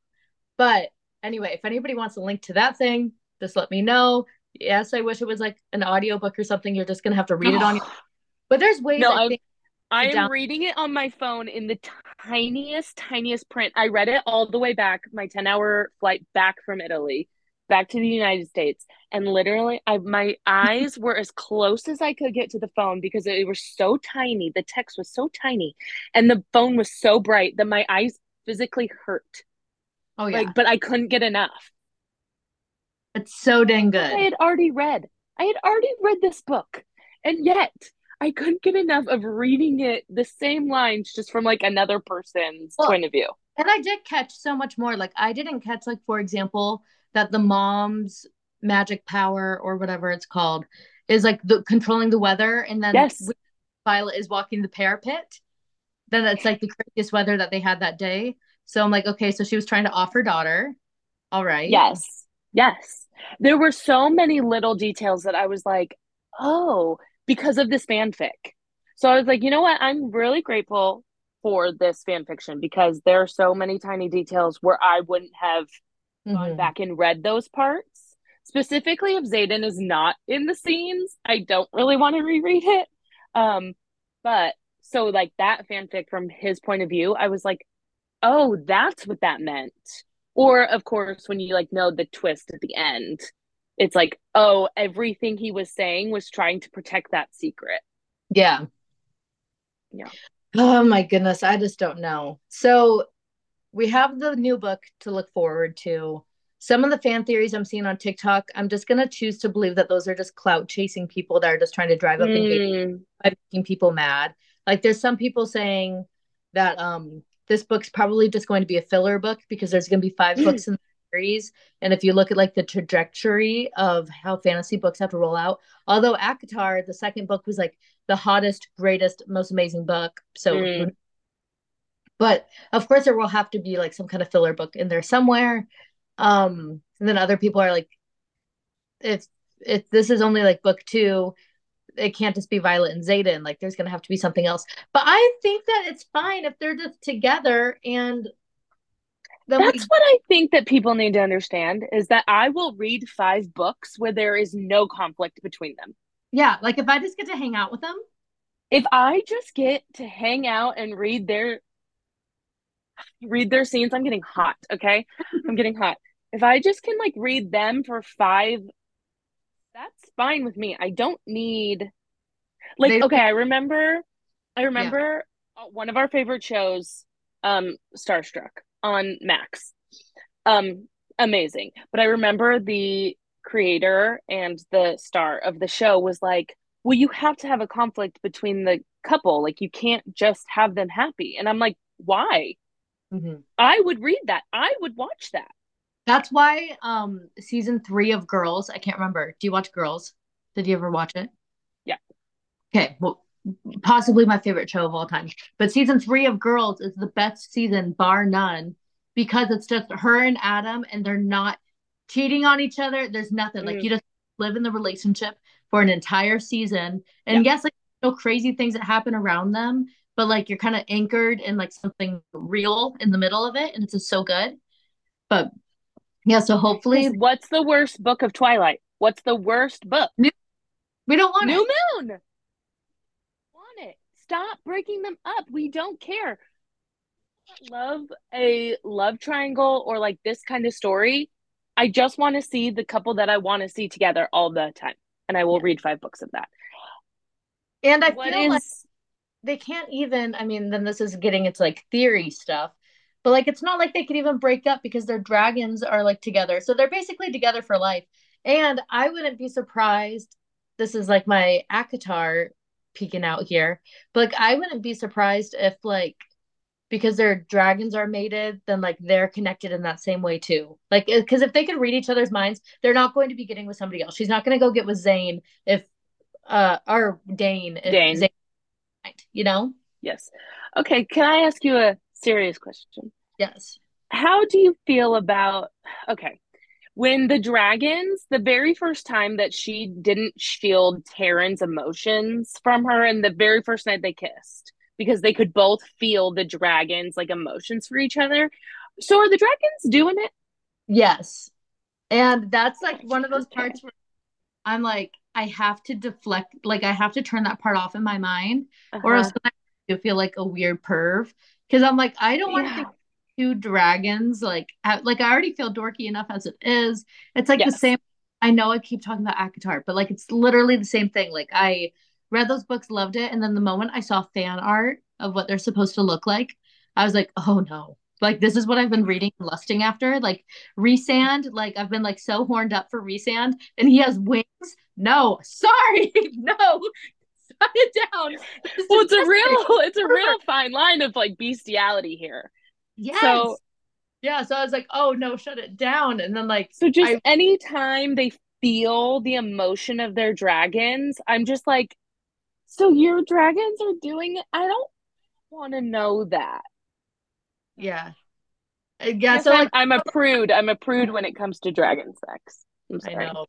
But anyway, if anybody wants a link to that thing, just let me know. Yes, I wish it was like an audiobook or something. You're just gonna have to read it on your but there's ways No, I think I am down reading it on my phone in the tiniest, tiniest print. I read it all the way back, my 10 hour flight back from Italy, back to the United States. And literally, I my eyes were as close as I could get to the phone because it was so tiny. The text was so tiny, and the phone was so bright that my eyes physically hurt. oh yeah. Like, but I couldn't get enough. it's so dang good. I had already read. I had already read this book. And yet I couldn't get enough of reading it the same lines just from like another person's Well, point of view. and I did catch so much more. Like I didn't catch like for example that the mom's magic power or whatever it's called is like the controlling the weather and then Yes. Violet is walking the parapet, then it's like the craziest weather that they had that day. So I'm like, okay, so she was trying to off her daughter. All right. Yes. Yes. There were so many little details that I was like, oh, because of this fanfic. So I was like, you know what? I'm really grateful for this fan fiction because there are so many tiny details where I wouldn't have gone Mhm. back and read those parts. Specifically, if Xaden is not in the scenes, I don't really want to reread it. Um, but so like that fanfic from his point of view, I was like, oh, that's what that meant. Or of course, when you like know the twist at the end, it's like, oh, everything he was saying was trying to protect that secret. Yeah. Yeah. Oh my goodness, I just don't know. So we have the new book to look forward to. Some of the fan theories I'm seeing on TikTok, I'm just gonna choose to believe that those are just clout chasing people that are just trying to drive up engagement Mm, by making people mad. Like there's some people saying that um this book's probably just going to be a filler book because there's going to be five books in series. And if you look at like the trajectory of how fantasy books have to roll out, although ACOTAR, the second book was like the hottest, greatest, most amazing book. So mm. but of course there will have to be like some kind of filler book in there somewhere. Um and then other people are like if if this is only like book two, it can't just be Violet and Xaden. Like there's gonna have to be something else. But I think that it's fine if they're just together and then we That's what I think that people need to understand is that I will read five books where there is no conflict between them. yeah, like if I just get to hang out with them, If I just get to hang out and read their read their scenes, I'm getting hot, okay? I'm getting hot. If I just can like read them for five, that's fine with me. I don't need like they okay, I remember I remember uh, one of our favorite shows, um, Starstruck on Max. Um, amazing. But I remember the creator and the star of the show was like, well, you have to have a conflict between the couple. Like, you can't just have them happy. And I'm like, why? Mhm. I would read that. I would watch that. That's why um season three of Girls, I can't remember. Do you watch Girls? Did you ever watch it? Yeah. Okay, well, possibly my favorite show of all time. But season three of Girls is the best season, bar none, because it's just her and Adam, and they're not cheating on each other. There's nothing like Mm. you just live in the relationship for an entire season. And yes, like no crazy things that happen around them, but like you're kind of anchored in like something real in the middle of it, and it's just so good. But yeah, so hopefully, What's the worst book of Twilight? What's the worst book? we don't want New it. Moon. Stop breaking them up. We don't care. Love a love triangle or like this kind of story. I just want to see the couple that I want to see together all the time. And I will Yeah. read five books of that. And I What feel like they can't even, I mean, then this is getting into like theory stuff, but like it's not like they could even break up because their dragons are like together. So they're basically together for life. And I wouldn't be surprised. This is like my ACOTAR peeking out here, but like I wouldn't be surprised if like because their dragons are mated, then like they're connected in that same way too. Like, because if they could read each other's minds, they're not going to be getting with somebody else. She's not going to go get with Zane if, uh, or Dain if Dain. Zane, you know? yes. Okay, can I ask you a serious question? Yes. How do you feel about okay, when the dragons, the very first time that she didn't shield Tairn's emotions from her and the very first night they kissed because they could both feel the dragons like emotions for each other. So are the dragons doing it? Yes. And that's like one of those parts where I'm like, I have to deflect, like I have to turn that part off in my mind, uh-huh. or else I feel like a weird perv. Because I'm like, I don't want to think two dragons. Like, I, like I already feel dorky enough as it is. It's like yes. the same. I know I keep talking about ACOTAR, but like it's literally the same thing. Like I read those books, loved it, and then the moment I saw fan art of what they're supposed to look like, I was like, oh no, like this is what I've been reading and lusting after. Like Rhysand like I've been like so horned up for Rhysand and he has wings. No, sorry, no. Shut it down. well, it's a real, it's a real fine line of like bestiality here. Yes. So yeah, so I was like, oh no, shut it down. And then like So just I, anytime they feel the emotion of their dragons, I'm just like, so your dragons are doing it. I don't want to know that. Yeah. Uh, yeah, so like, I'm, I'm, a prude. I'm a prude when it comes to dragon sex. i know.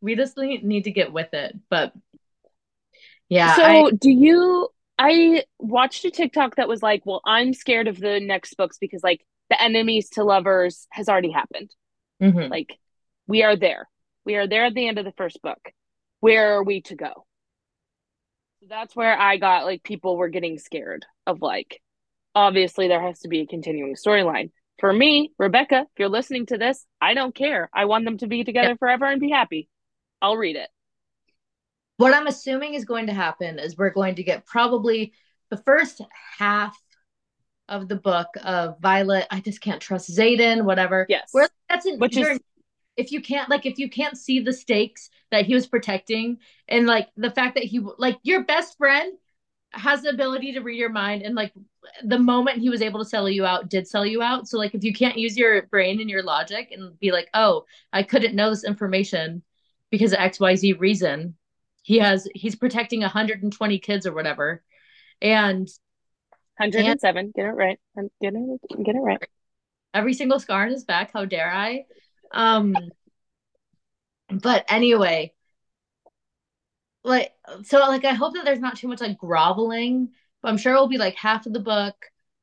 We just need to get with it, but yeah. So, I, do you? I watched a TikTok that was like, "Well, I'm scared of the next books because like the enemies to lovers has already happened. Mm-hmm. Like, we are there. We are there at the end of the first book. Where are we to go?" So that's where I got like people were getting scared of like obviously there has to be a continuing storyline. For me, Rebecca, if you're listening to this, I don't care. I want them to be together yep. forever and be happy. I'll read it. What I'm assuming is going to happen is we're going to get probably the first half of the book of Violet. I just can't trust Xaden, whatever. Yes. Where that's in, which is if you can't like if you can't see the stakes that he was protecting and like the fact that he like your best friend has the ability to read your mind and like the moment he was able to sell you out did sell you out so like if you can't use your brain and your logic and be like oh i couldn't know this information because of xyz reason he has he's protecting 120 kids or whatever and 107 and, get it right get it get it right every single scar on his back how dare i um but anyway like so like I hope that there's not too much like groveling, but I'm sure it'll be like half of the book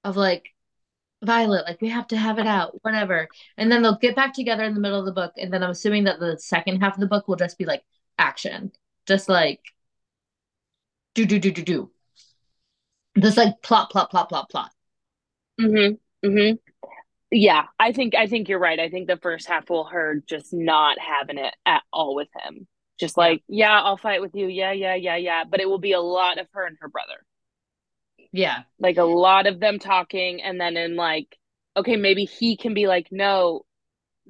of like Violet, like we have to have it out, whatever. And then they'll get back together in the middle of the book, and then I'm assuming that the second half of the book will just be like action. Just like do do do do do. Just like plot, plot, plot, plot, plot. Mm-hmm. Mm-hmm. Yeah, I think I think you're right. I think the first half will her just not having it at all with him. Just like, yeah, I'll fight with you. Yeah, yeah, yeah, yeah. But it will be a lot of her and her brother. Yeah. Like a lot of them talking. And then in like, okay, maybe he can be like, no,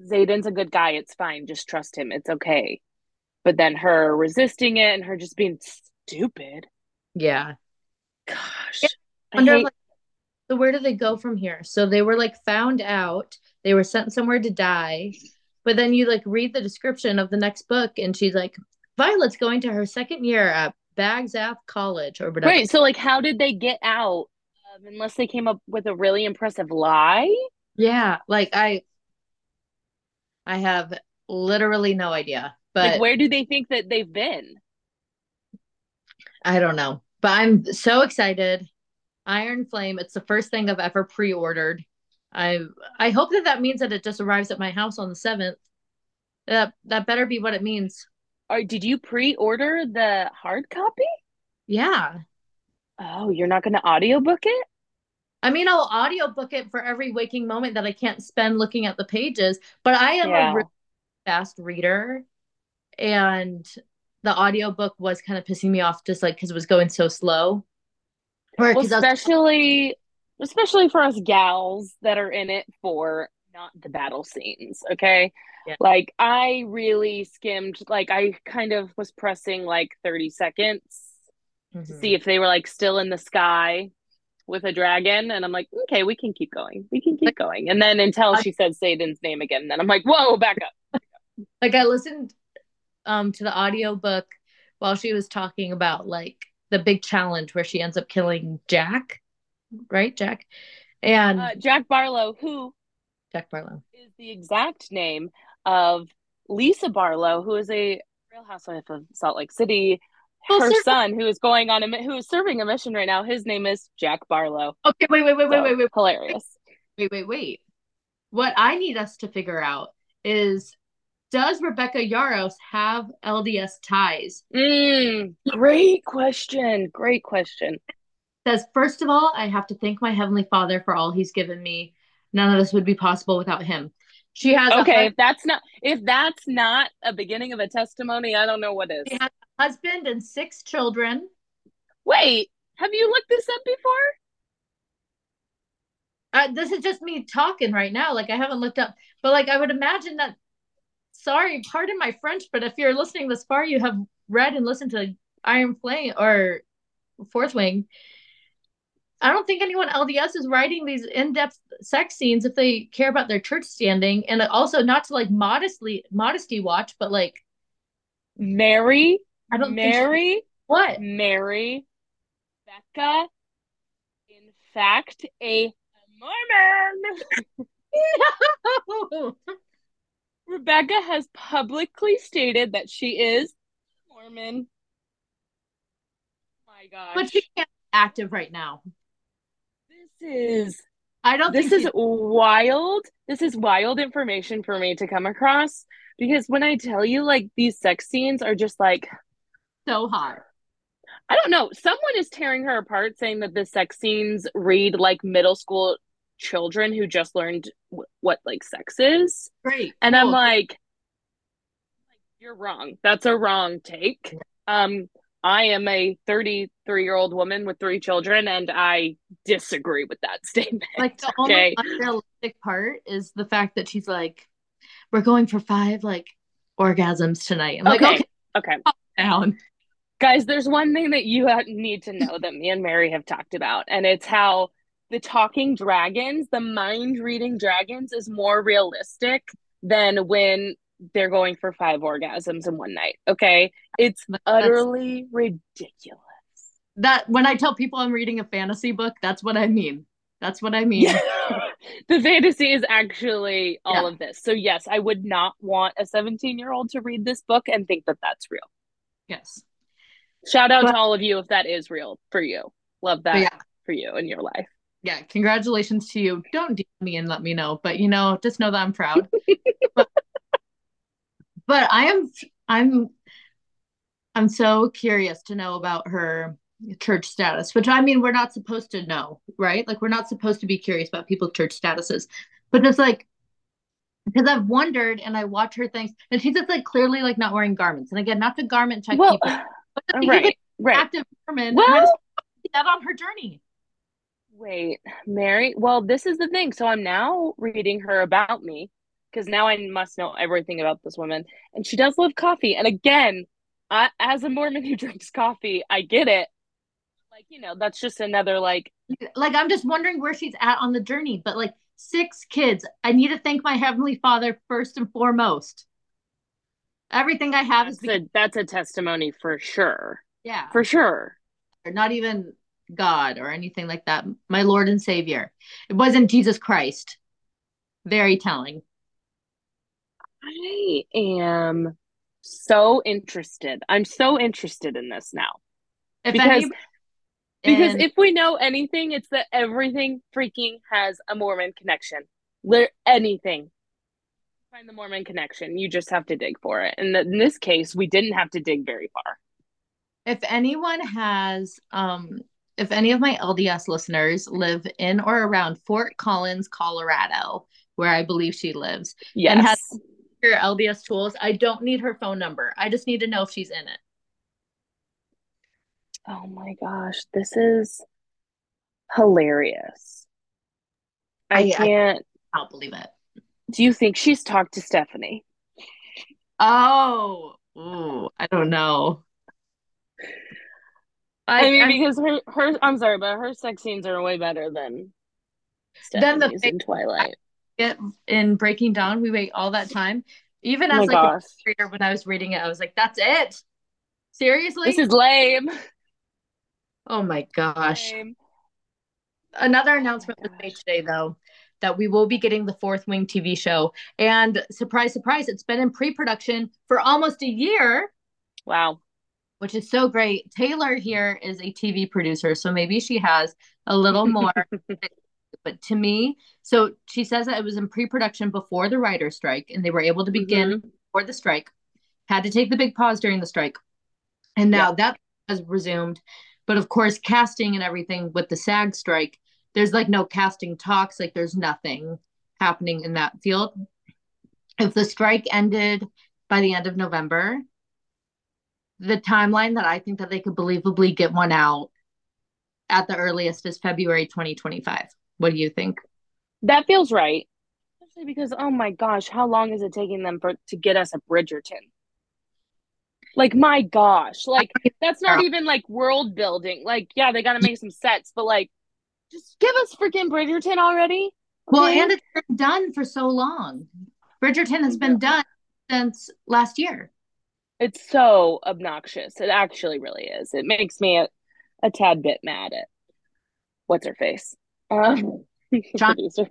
Xaden's a good guy. It's fine. Just trust him. It's okay. But then her resisting it and her just being stupid. Yeah. Gosh. Yeah. Wonder, hate- like, so where do they go from here? So they were like found out. They were sent somewhere to die. But then you like read the description of the next book, and she's like, Violet's going to her second year at Basgiath College or whatever. Right. So, like, how did they get out um, unless they came up with a really impressive lie? Yeah. Like, I, I have literally no idea. But like, where do they think that they've been? I don't know. But I'm so excited. Iron Flame. It's the first thing I've ever pre-ordered. I I hope that that means that it just arrives at my house on the seventh. That that better be what it means. Or did you pre-order the hard copy? Yeah. Oh, you're not going to audiobook it? I mean, I'll audiobook it for every waking moment that I can't spend looking at the pages, but I am yeah. a really fast reader and the audiobook was kind of pissing me off just like because it was going so slow. Well, especially especially for us gals that are in it for not the battle scenes okay yeah. like i really skimmed like i kind of was pressing like 30 seconds mm-hmm. to see if they were like still in the sky with a dragon and i'm like okay we can keep going we can keep going and then until she said Xaden's name again then i'm like whoa back up like i listened um to the audiobook while she was talking about like the big challenge where she ends up killing jack right, Jack? And uh, Jack Barlow, who Jack Barlow is the exact name of Lisa Barlow, who is a Real Housewife of Salt Lake City. Her son, who is going on a who is serving a mission right now, his name is Jack Barlow. Okay, wait, wait, wait, so, wait, wait, wait, hilarious. Wait, wait, wait. What I need us to figure out is Does Rebecca Yarros have LDS ties? Mm, great question. Great question. Says, first of all, I have to thank my Heavenly Father for all He's given me. None of this would be possible without Him. She has okay. If that's not if that's not a beginning of a testimony, I don't know what is. She has a husband and six children. Wait, have you looked this up before? Uh, this is just me talking right now. Like I haven't looked up, but like I would imagine that. Sorry, pardon my French, but if you're listening this far, you have read and listened to Iron Flame or Fourth Wing. I don't think anyone LDS is writing these in-depth sex scenes if they care about their church standing, and also not to like modestly modesty watch, but like Mary. I don't Mary. She, what Mary Becca, in fact, a Mormon. no. Rebecca has publicly stated that she is Mormon. Oh my gosh. But she can't be active right now. This is I don't this is wild. This is wild information for me to come across because when I tell you like these sex scenes are just like so hot. I don't know. Someone is tearing her apart saying that the sex scenes read like middle school children who just learned w- what like sex is. Great. And cool. I'm like, you're wrong. That's a wrong take. Um, I am a 33 year old woman with three children, and I disagree with that statement. Like the okay? only unrealistic part is the fact that she's like, "We're going for five like orgasms tonight." I'm okay. like, okay, okay, down. Guys, there's one thing that you need to know that me and Mary have talked about, and it's how the talking dragons, the mind reading dragons, is more realistic than when they're going for five orgasms in one night. Okay. It's that's, utterly ridiculous. That when I tell people I'm reading a fantasy book, that's what I mean. That's what I mean. the fantasy is actually all yeah. of this. So, yes, I would not want a 17 year old to read this book and think that that's real. Yes. Shout out but, to all of you if that is real for you. Love that yeah. for you in your life. Yeah, congratulations to you. Don't DM me and let me know, but you know, just know that I'm proud. but, but I am I'm I'm so curious to know about her church status, which I mean we're not supposed to know, right? Like we're not supposed to be curious about people's church statuses. But it's like because I've wondered and I watch her things and she's just like clearly like not wearing garments. And again, not to garment check well, people right, right. active Mormon. Well, that on her journey. Wait, Mary. Well, this is the thing. So I'm now reading her about me because now I must know everything about this woman, and she does love coffee. And again, I, as a Mormon who drinks coffee, I get it. Like you know, that's just another like. Like I'm just wondering where she's at on the journey, but like six kids. I need to thank my heavenly Father first and foremost. Everything I have that's is because- a, that's a testimony for sure. Yeah, for sure. Not even God or anything like that. My Lord and Savior. It wasn't Jesus Christ. Very telling. I am so interested. I'm so interested in this now. If because because and- if we know anything, it's that everything freaking has a Mormon connection. anything find the Mormon connection. You just have to dig for it. And in this case, we didn't have to dig very far. If anyone has, um, if any of my LDS listeners live in or around Fort Collins, Colorado, where I believe she lives, yes. and has her LDS tools, I don't need her phone number. I just need to know if she's in it. Oh my gosh, this is hilarious. I, I can't. I don't believe it. Do you think she's talked to Stephenie? Oh, ooh, I don't know. I, I mean, I, because her, her, I'm sorry, but her sex scenes are way better than then the in Twilight. It, in Breaking Dawn, we wait all that time. Even oh as like gosh. a reader, when I was reading it, I was like, "That's it." Seriously, this is lame. Oh my gosh. Lame. Another oh announcement oh was made today, though that we will be getting the fourth wing TV show. And surprise, surprise, it's been in pre production for almost a year. Wow. Which is so great. Taylor here is a TV producer, so maybe she has a little more. but to me, so she says that it was in pre production before the writer strike, and they were able to begin mm-hmm. before the strike, had to take the big pause during the strike. And now yeah. that has resumed. But of course, casting and everything with the SAG strike, there's like no casting talks, like there's nothing happening in that field. If the strike ended by the end of November, the timeline that I think that they could believably get one out at the earliest is February 2025. What do you think? That feels right. Especially because oh my gosh, how long is it taking them for to get us a Bridgerton? Like my gosh, like that's not even like world building. Like yeah, they got to make some sets, but like just give us freaking Bridgerton already. Okay? Well, and it's been done for so long. Bridgerton has been done since last year. It's so obnoxious. It actually really is. It makes me a, a tad bit mad at what's her face. Um, Shonda.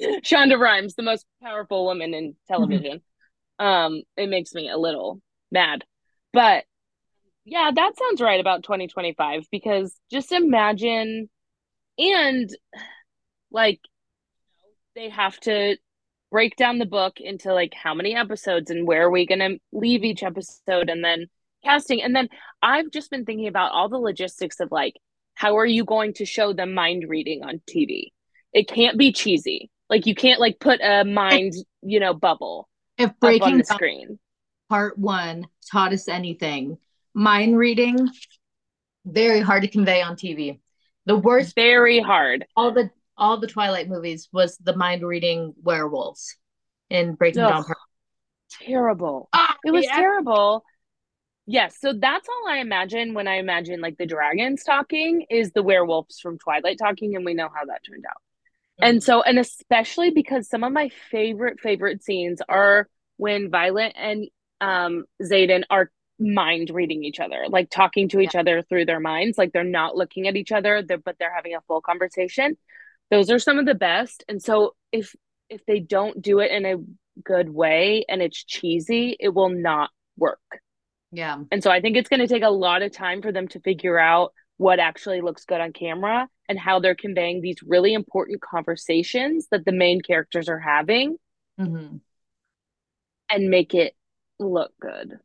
Shonda Rhimes, the most powerful woman in television. Mm-hmm. Um, it makes me a little mad. But yeah, that sounds right about 2025 because just imagine and like they have to break down the book into like how many episodes and where are we going to leave each episode and then casting and then I've just been thinking about all the logistics of like how are you going to show the mind reading on TV? It can't be cheesy. Like you can't like put a mind, you know, bubble if breaking on the screen part one taught us anything, mind reading, very hard to convey on TV. The worst, very hard. All the all the Twilight movies was the mind reading werewolves in Breaking Ugh, Dawn. Terrible. Ah, it was yeah. terrible. Yes, so that's all I imagine when I imagine like the dragons talking is the werewolves from Twilight talking, and we know how that turned out. Mm-hmm. And so, and especially because some of my favorite favorite scenes are when Violet and um Xaden are mind reading each other, like talking to each yeah. other through their minds, like they're not looking at each other, they're, but they're having a full conversation. Those are some of the best. And so if if they don't do it in a good way and it's cheesy, it will not work. Yeah. And so I think it's going to take a lot of time for them to figure out what actually looks good on camera and how they're conveying these really important conversations that the main characters are having mm-hmm. and make it look good.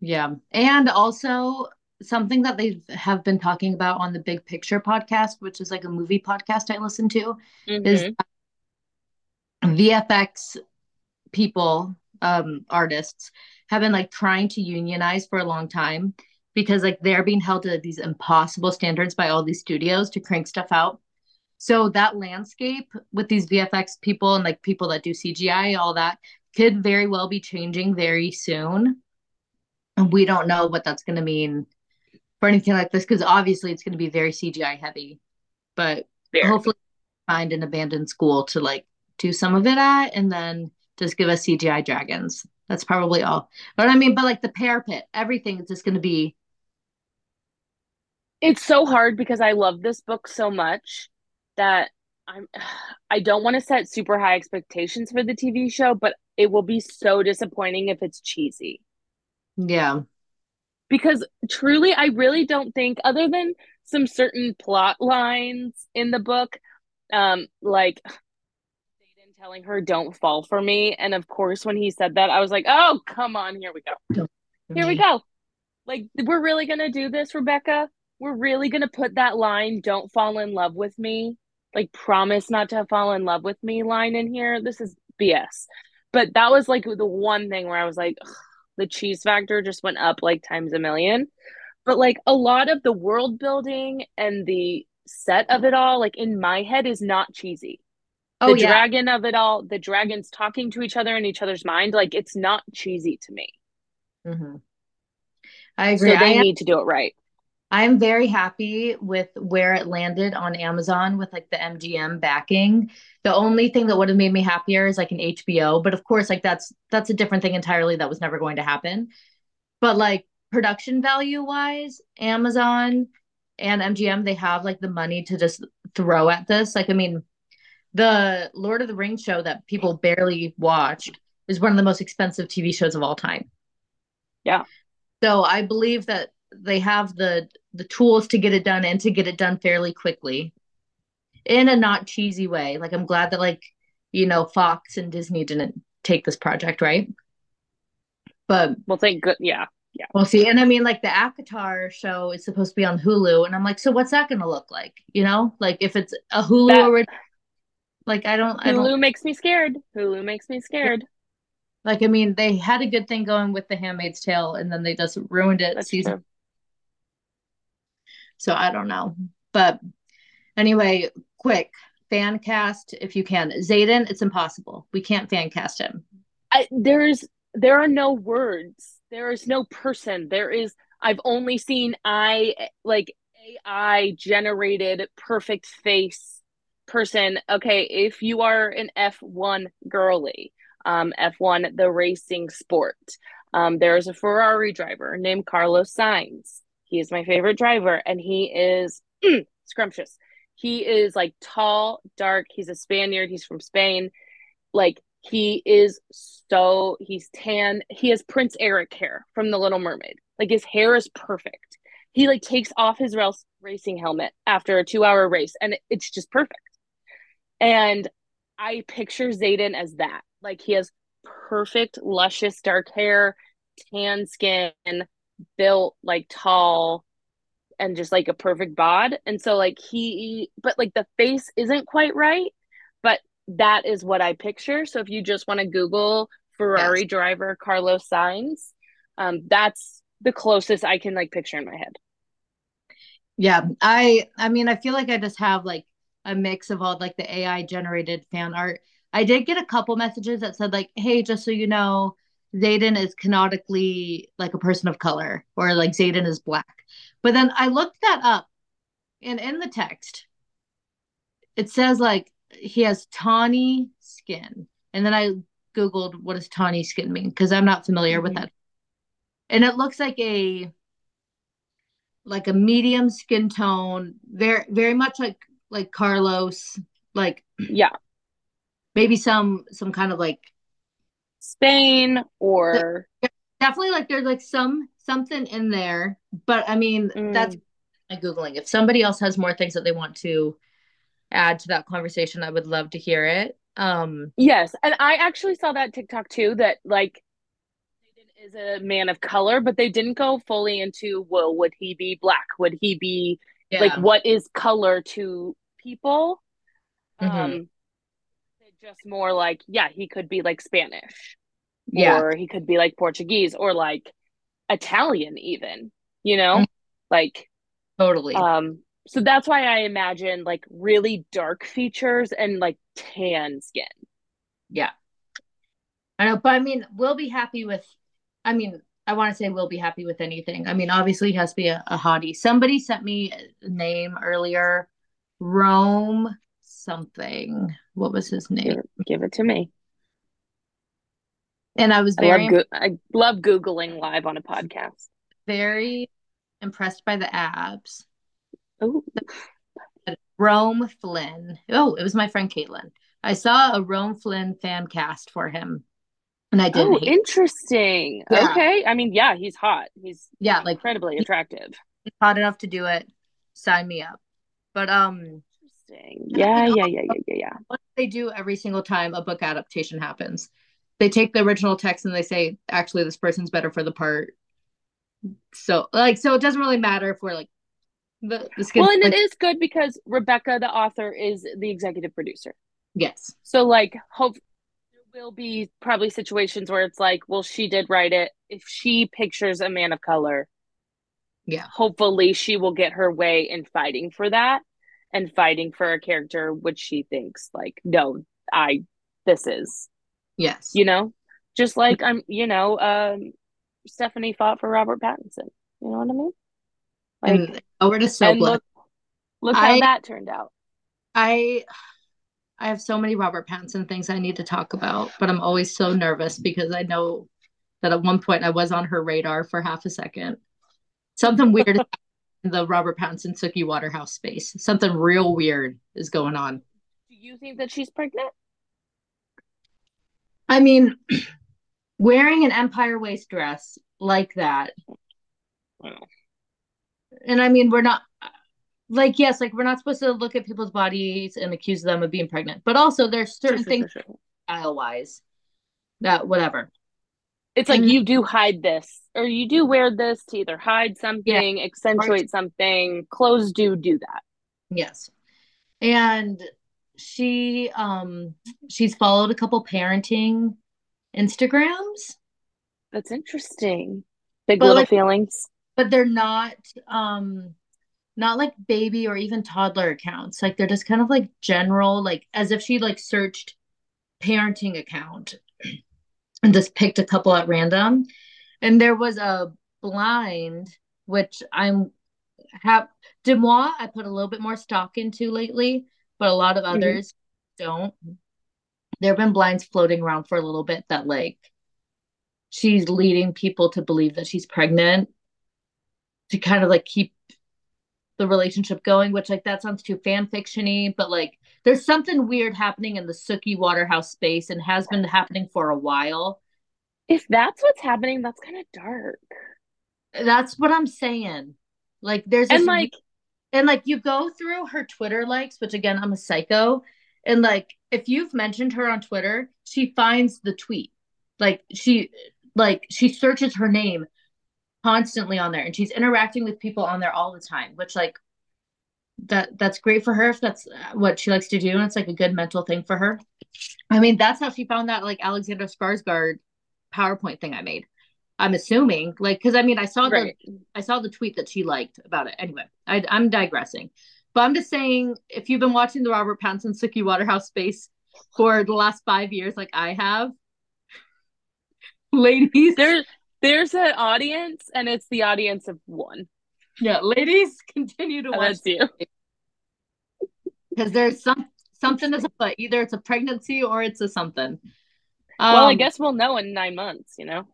Yeah. And also something that they have been talking about on the Big Picture podcast, which is like a movie podcast I listen to, mm-hmm. is VFX people, um, artists have been like trying to unionize for a long time because like they're being held to these impossible standards by all these studios to crank stuff out. So that landscape with these VFX people and like people that do CGI, all that could very well be changing very soon. And we don't know what that's going to mean for anything like this because obviously it's going to be very CGI heavy. But very. hopefully, find an abandoned school to like do some of it at and then just give us CGI dragons. That's probably all. But I mean, but like the parapet, everything is just going to be. It's so hard because I love this book so much that I'm I don't want to set super high expectations for the TV show, but it will be so disappointing if it's cheesy. Yeah. Because truly I really don't think other than some certain plot lines in the book um like Xaden telling her don't fall for me and of course when he said that I was like, "Oh, come on, here we go." Here we go. Like we're really going to do this, Rebecca? We're really going to put that line, "Don't fall in love with me." Like promise not to fall in love with me line in here. This is BS but that was like the one thing where I was like, the cheese factor just went up like times a million. But like a lot of the world building and the set of it all, like in my head, is not cheesy. Oh, the yeah. dragon of it all, the dragons talking to each other in each other's mind, like it's not cheesy to me. Mm-hmm. I agree. So they I need to do it right. I'm very happy with where it landed on Amazon with like the MGM backing. The only thing that would have made me happier is like an HBO, but of course like that's that's a different thing entirely that was never going to happen. But like production value wise, Amazon and MGM they have like the money to just throw at this. Like I mean, the Lord of the Rings show that people barely watched is one of the most expensive TV shows of all time. Yeah. So I believe that they have the the tools to get it done and to get it done fairly quickly in a not cheesy way. Like I'm glad that like, you know, Fox and Disney didn't take this project, right? But well, thank good. Yeah, yeah. We'll see. And I mean, like the Avatar show is supposed to be on Hulu, and I'm like, so what's that going to look like? You know, like if it's a Hulu that, original, like I don't. Hulu I don't, makes me scared. Hulu makes me scared. Like I mean, they had a good thing going with The Handmaid's Tale, and then they just ruined it That's season. True. So I don't know, but anyway, quick fan cast if you can. Xaden, it's impossible. We can't fan cast him. I, there's there are no words. There is no person. There is. I've only seen I like AI generated perfect face person. Okay, if you are an F1 girly, um, F1 the racing sport, um, there is a Ferrari driver named Carlos Sainz. He is my favorite driver, and he is scrumptious. He is like tall, dark. He's a Spaniard. He's from Spain. Like he is so he's tan. He has Prince Eric hair from The Little Mermaid. Like his hair is perfect. He like takes off his racing helmet after a two hour race, and it's just perfect. And I picture Xaden as that. Like he has perfect, luscious dark hair, tan skin, built like tall, and just like a perfect bod. And so like he but like the face isn't quite right, but that is what I picture. So if you just want to Google Ferrari yes. driver Carlos Sainz, um, that's the closest I can like picture in my head. Yeah, I I mean I feel like I just have like a mix of all like the AI generated fan art. I did get a couple messages that said like, "Hey, just so you know, Xaden is canonically like a person of color or like Xaden is black. But then I looked that up and in the text, it says like he has tawny skin. And then I Googled what does tawny skin mean because I'm not familiar mm-hmm. with that. And it looks like a like a medium skin tone, very very much like like Carlos, like yeah. Maybe some some kind of like Spain or definitely like there's like some something in there, but I mean mm. that's like googling. If somebody else has more things that they want to add to that conversation, I would love to hear it. Um Yes, and I actually saw that TikTok too that like is a man of color, but they didn't go fully into well, would he be black? Would he be yeah. like what is color to people? Mm-hmm. Um just more like, yeah, he could be like Spanish. Yeah. Or he could be like Portuguese or like Italian even, you know? Mm-hmm. Like totally. Um so that's why I imagine like really dark features and like tan skin. Yeah. I know, but I mean, we'll be happy with I mean, I want to say we'll be happy with anything. I mean, obviously he has to be a, a hottie. Somebody sent me a name earlier. Rome something. What was his name? Give it to me. And I was very I love, go- I love googling live on a podcast. Very impressed by the abs. Oh, Rome Flynn. Oh, it was my friend Caitlin. I saw a Rome Flynn fan cast for him, and I did. Oh, interesting. Yeah. Okay, I mean, yeah, he's hot. He's yeah, like incredibly attractive. Hot enough to do it. Sign me up. But um, interesting. Yeah, yeah, yeah, yeah, yeah, yeah. What they do every single time a book adaptation happens? They take the original text and they say, actually, this person's better for the part. So, like, so it doesn't really matter if we're like the, the skin. Well, and like, it is good because Rebecca, the author, is the executive producer. Yes. So, like, hope there will be probably situations where it's like, well, she did write it. If she pictures a man of color, yeah, hopefully she will get her way in fighting for that and fighting for a character which she thinks like no i this is yes. you know? Just like i'm you know um Stephenie fought for robert pattinson. You know what i mean? Like and oh, we're so look, look how I, that turned out. I i have so many robert pattinson things i need to talk about but i'm always so nervous because i know that at one point i was on her radar for half a second. Something weird the Robert Pattinson Suki Waterhouse space. Something real weird is going on. Do you think that she's pregnant? I mean, wearing an Empire waist dress like that. Wow. And I mean, we're not like yes, like we're not supposed to look at people's bodies and accuse them of being pregnant, but also there's certain sure, things sure, sure. style wise that whatever. It's like And- you do hide this, or you do wear this to either hide something, accentuate something. Clothes do do that. Yes. And she um she's followed a couple parenting Instagrams, That's interesting. Big But, little like- feelings. but they're not um not like baby or even toddler accounts. Like they're just kind of like general, like as if she like searched parenting account and just picked a couple at random. And there was a blind, which I'm have DeuxMoi, I put a little bit more stock into lately, but a lot of Mhm. others don't. There have been blinds floating around for a little bit that like she's leading people to believe that she's pregnant to kind of like keep the relationship going, which like that sounds too fan fictiony, but like there's something weird happening in the Suki Waterhouse space and has been happening for a while. If that's what's happening, that's kind of dark. That's what I'm saying. Like there's And like, And like you go through her Twitter likes, which again, I'm a psycho. And like if you've mentioned her on Twitter, she finds the tweet. Like she like she searches her name constantly on there and she's interacting with people on there all the time, which like that that's great for her if that's what she likes to do and it's like a good mental thing for her. I mean, that's how she found that like Alexander Skarsgård PowerPoint thing I made. I'm assuming like because I mean I saw the. I saw the tweet that she liked about it. Anyway, I, I'm digressing, but I'm just saying if you've been watching the Robert Pattinson Suki Waterhouse space for the last five years, like I have, ladies, There, there's an audience, and it's the audience of one. Yeah, ladies, continue to watch you. because there's some something is afoot. Either it's a pregnancy or it's a something. well, I Um, guess we'll know in nine months. You know,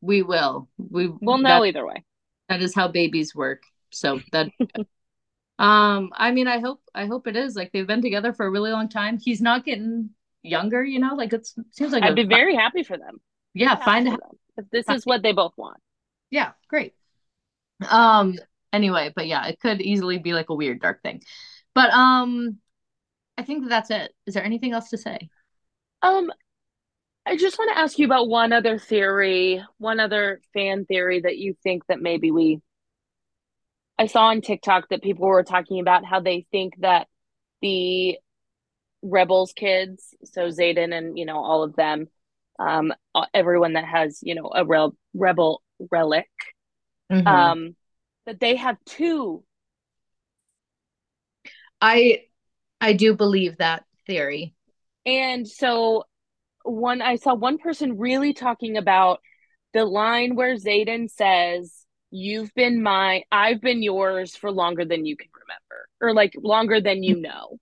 we will. We we'll know that- either way. that is how babies work. So that um I mean I hope I hope it is like they've been together for a really long time. He's not getting younger, you know, like it's seems like I'd a, be very happy for them. yeah, Happy find for them. If this is what they both want. yeah, great. Um anyway, but yeah, it could easily be like a weird dark thing. But um I think that's it. Is there anything else to say? Um, I just want to ask you about one other theory, one other fan theory that you think that maybe we. I saw on TikTok that people were talking about how they think that the rebels kids, so Xaden and you know all of them, um, everyone that has you know a rel- rebel relic, Mhm. um, that they have two. I I do believe that theory. And so one I saw one person really talking about the line where Xaden says, You've been my I've been yours for longer than you can remember, or like longer than you know.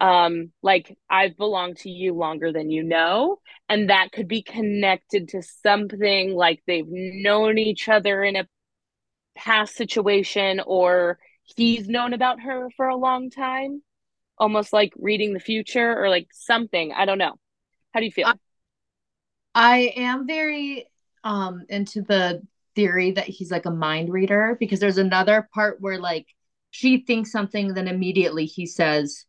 Um, like I've belonged to you longer than you know, and that could be connected to something like they've known each other in a past situation, or he's known about her for a long time, almost like reading the future or like something. I don't know. How do you feel? I- am very um into the theory that he's like a mind reader because there's another part where like she thinks something then immediately he says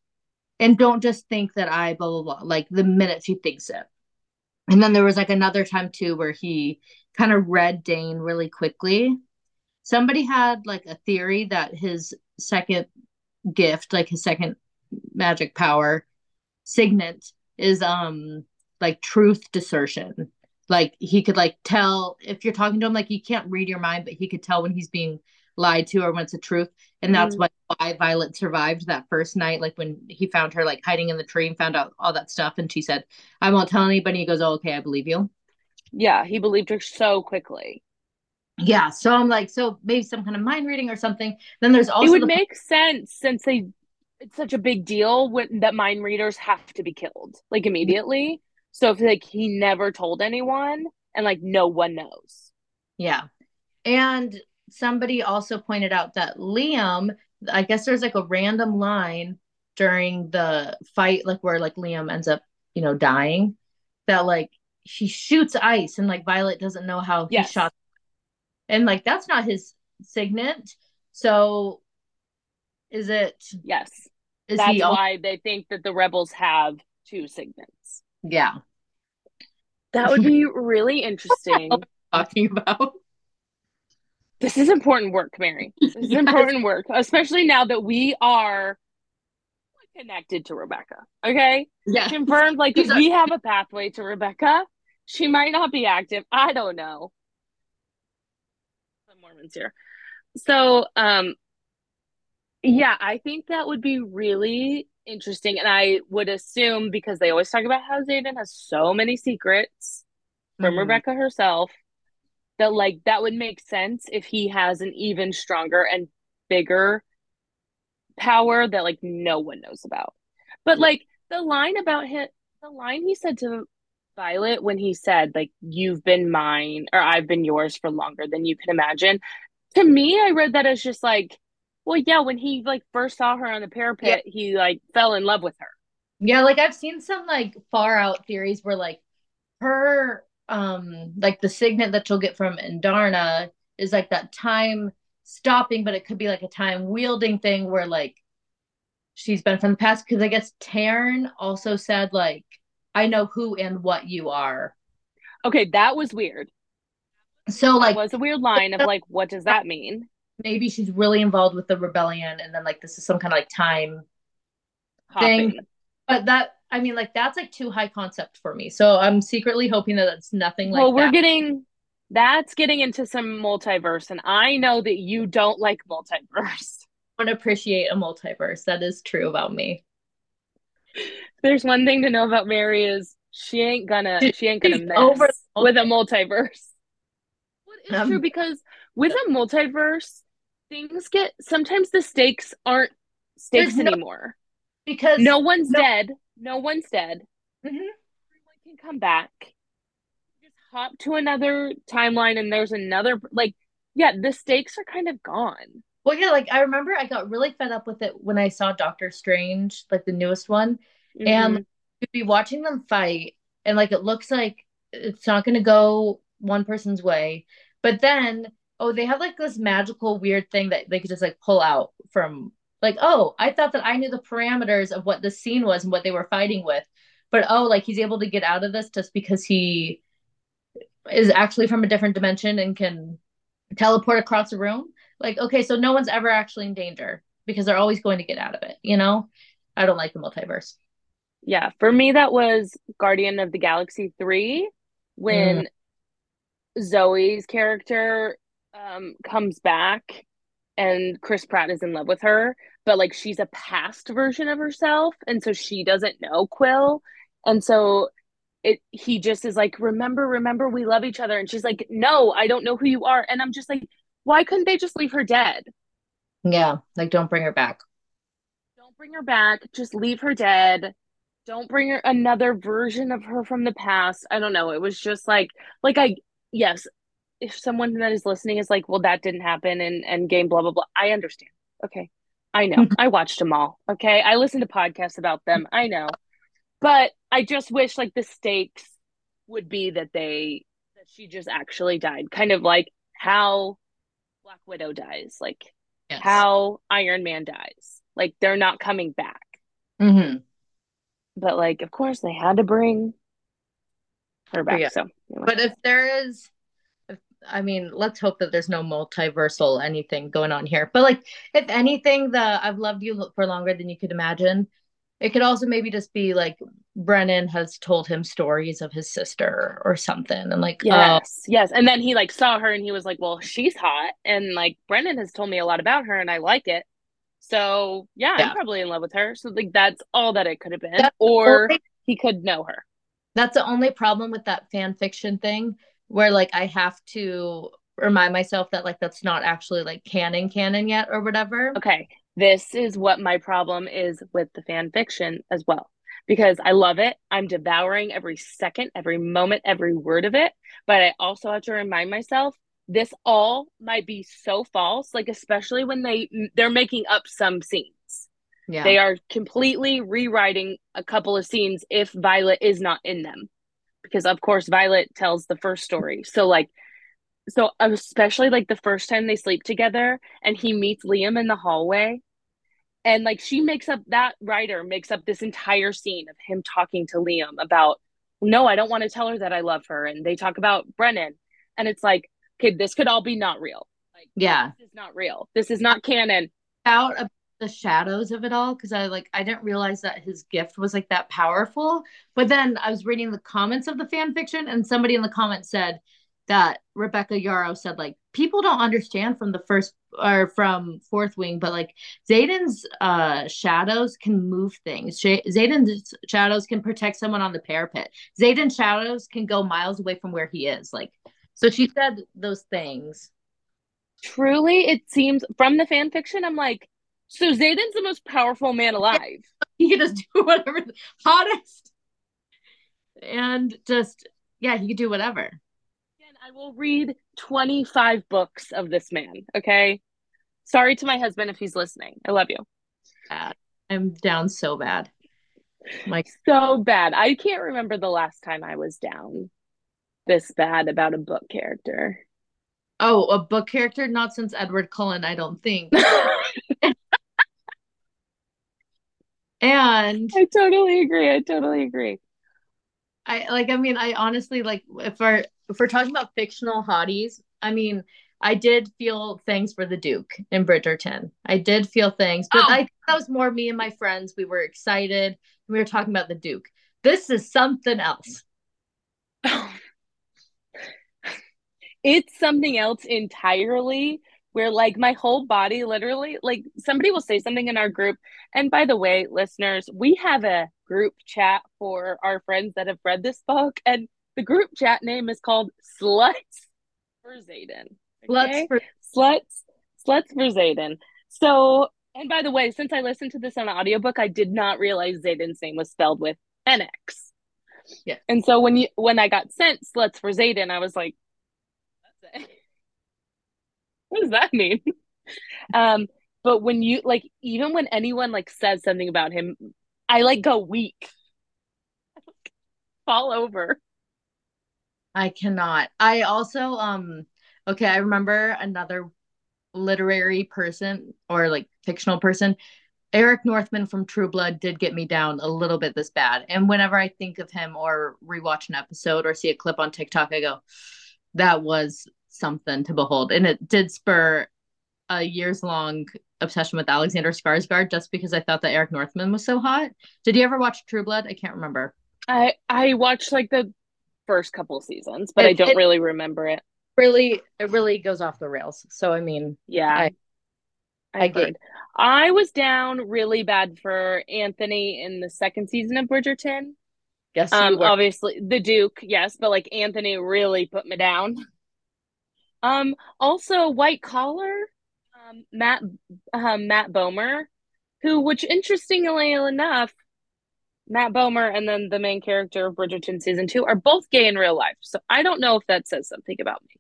and don't just think that I blah blah blah like the minute she thinks it. And then there was like another time too where he kind of read Dain really quickly. Somebody had like a theory that his second gift, like his second magic power signet is um like truth discernment. Like he could like tell if you're talking to him, like he can't read your mind, but he could tell when he's being lied to or when it's the truth. And that's Mhm. why why Violet survived that first night, like when he found her like hiding in the tree and found out all that stuff. And she said, I won't tell anybody. He goes, Oh, okay, I believe you. yeah, he believed her so quickly. Yeah. So I'm like, so maybe some kind of mind reading or something. Then there's also it would the- make sense since they it's such a big deal when that mind readers have to be killed like immediately. So if like he never told anyone and like no one knows. Yeah. And somebody also pointed out that Liam, I guess there's like a random line during the fight, like where like Liam ends up, you know, dying, that like he shoots ice and like Violet doesn't know how he shot. And like that's not his signet. So is it Yes. is That's he why they think that the rebels have two signets. yeah. That would be really interesting. talking about. This is important work, Mary. This is yes. important work, especially now that we are connected to Rebecca. Okay. Yeah. Confirmed. Like we have a pathway to Rebecca. She might not be active. I don't know. Here. So, um, yeah, I think that would be really interesting. And I would assume because they always talk about how Xaden has so many secrets from mm-hmm. Rebecca herself that like that would make sense if he has an even stronger and bigger power that like no one knows about. But like the line about him the line he said to Violet when he said like you've been mine or I've been yours for longer than you can imagine. To me, I read that as just like, well, yeah, when he like first saw her on the parapet, yeah. he like fell in love with her. Yeah, like I've seen some like far out theories where like her um like the signet that you'll get from Andarna is like that time stopping, but it could be like a time wielding thing where like she's been from the past. Because I guess Tairn also said like, "I know who and what you are." Okay, that was weird. So like, that was a weird line of like, what does that mean? Maybe she's really involved with the rebellion, and then like this is some kind of like time Hopping. thing. But that I mean, like that's like too high concept for me. So I'm secretly hoping that it's nothing like. Well, we're that. getting that's getting into some multiverse, and I know that you don't like multiverse. I don't appreciate a multiverse. That is true about me. There's one thing to know about Mary is she ain't gonna she ain't gonna mess over with a multiverse. What is um, true because with a multiverse, things get sometimes the stakes aren't stakes anymore. No, because no one's no, dead. No one's dead. Mm-hmm. Everyone can come back Just hop to another timeline and there's another like yeah the stakes are kind of gone well yeah like i remember i got really fed up with it when i saw doctor strange like the newest one mm-hmm. and like, you'd be watching them fight and like it looks like it's not going to go one person's way but then oh they have like this magical weird thing that they could just like pull out from like oh i thought that i knew the parameters of what the scene was and what they were fighting with but oh like he's able to get out of this just because he is actually from a different dimension and can teleport across the room like okay so no one's ever actually in danger because they're always going to get out of it you know i don't like the multiverse yeah for me that was guardian of the galaxy 3 when mm. zoe's character um, comes back and chris pratt is in love with her but like she's a past version of herself and so she doesn't know quill and so it he just is like remember remember we love each other and she's like no i don't know who you are and i'm just like why couldn't they just leave her dead? Yeah like don't bring her back. Don't bring her back. Just leave her dead. Don't bring her another version of her from the past. I don't know. It was just like like i yes if someone that is listening is like well that didn't happen and and game blah blah blah. I understand. Okay. I know. I watched them all. Okay. I listened to podcasts about them. I know. But I just wish like the stakes would be that they that she just actually died, kind of like how Black Widow dies, like yes. how Iron Man dies. Like they're not coming back. Mm-hmm. But like, of course, they had to bring her back. Yeah. So, anyway. but if there is, if, I mean, let's hope that there's no multiversal anything going on here. But like, if anything, the I've loved you for longer than you could imagine it could also maybe just be like Brennan has told him stories of his sister or something. And like, oh. yes, oh. yes. And then he like saw her and he was like, well, she's hot. And like, Brennan has told me a lot about her and I like it. So yeah, yeah. I'm probably in love with her. So like, that's all that it could have been. That's or only, he could know her. That's the only problem with that fan fiction thing where like I have to remind myself that like that's not actually like canon canon yet or whatever. Okay this is what my problem is with the fan fiction as well because I love it. I'm devouring every second, every moment, every word of it. But I also have to remind myself this all might be so false, like especially when they they're making up some scenes. Yeah. They are completely rewriting a couple of scenes if Violet is not in them. Because of course Violet tells the first story. So like so especially like the first time they sleep together and he meets Liam in the hallway and like she makes up that writer makes up this entire scene of him talking to Liam about no, I don't want to tell her that I love her. And they talk about Brennan. And it's like, okay, this could all be not real. Like, yeah. This is not real. This is not canon. Out of the shadows of it all, because I like I didn't realize that his gift was like that powerful. But then I was reading the comments of the fan fiction, and somebody in the comments said that Rebecca Yarros said like people don't understand from the first or from fourth wing, but like Xaden's uh shadows can move things. Sh- Xaden's shadows can protect someone on the parapet. Xaden's shadows can go miles away from where he is. Like so she said those things. Truly, it seems from the fan fiction, I'm like, so Xaden's the most powerful man alive. He can just do whatever hottest. And just yeah, he could do whatever. I will read 25 books of this man. Okay. Sorry to my husband if he's listening. I love you. I'm down so bad. Like so bad. I can't remember the last time I was down this bad about a book character. Oh, a book character? Not since Edward Cullen, I don't think. and I totally agree. I totally agree. I like I mean I honestly like if our if we're talking about fictional hotties, I mean I did feel things for the Duke in Bridgerton. I did feel things, but oh. I that was more me and my friends. We were excited. We were talking about the Duke. This is something else. it's something else entirely where like my whole body literally like somebody will say something in our group and by the way listeners we have a group chat for our friends that have read this book and the group chat name is called sluts for Xaden okay? sluts for sluts sluts for Xaden so and by the way since i listened to this on audiobook i did not realize Xaden's name was spelled with nx yeah and so when you when i got sent sluts for Xaden i was like what does that mean? um, but when you like, even when anyone like says something about him, I like go weak, fall over. I cannot. I also um okay, I remember another literary person or like fictional person. Eric Northman from True Blood did get me down a little bit this bad. And whenever I think of him or rewatch an episode or see a clip on TikTok, I go, that was something to behold. And it did spur a years long obsession with Alexander Skarsgård just because I thought that Eric Northman was so hot. Did you ever watch True Blood? I can't remember. I I watched like the first couple seasons, but it, I don't it, really remember it. Really, it really goes off the rails. So I mean, yeah, I, I, I I was down really bad for Anthony in the second season of Bridgerton. Yes, um, obviously the Duke, yes, but like Anthony really put me down. Um, also white collar, um, Matt um, Matt Bomer, who, which interestingly enough, Matt Bomer and then the main character of Bridgerton season two are both gay in real life. So I don't know if that says something about me,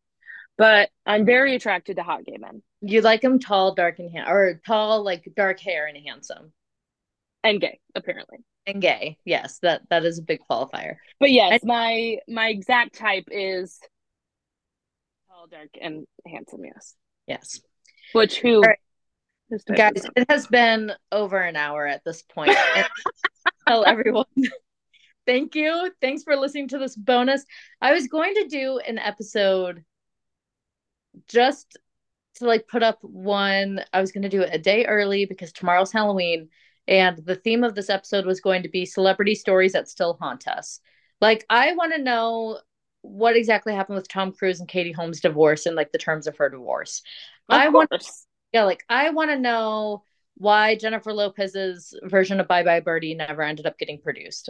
but I'm very attracted to hot gay men. You like them tall, dark, and ha- or tall, like dark hair and handsome, and gay apparently. And gay, yes, that that is a big qualifier. But yes, my my exact type is tall, dark, and handsome. Yes. Yes. Which who? Right. Guys, it has been over an hour at this point. tell everyone. Thank you. Thanks for listening to this bonus. I was going to do an episode just to like put up one. I was going to do it a day early because tomorrow's Halloween. And the theme of this episode was going to be celebrity stories that still haunt us. Like, I want to know what exactly happened with Tom Cruise and Katie Holmes' divorce and like the terms of her divorce. Of I want yeah, like I want to know why Jennifer Lopez's version of Bye Bye Birdie never ended up getting produced.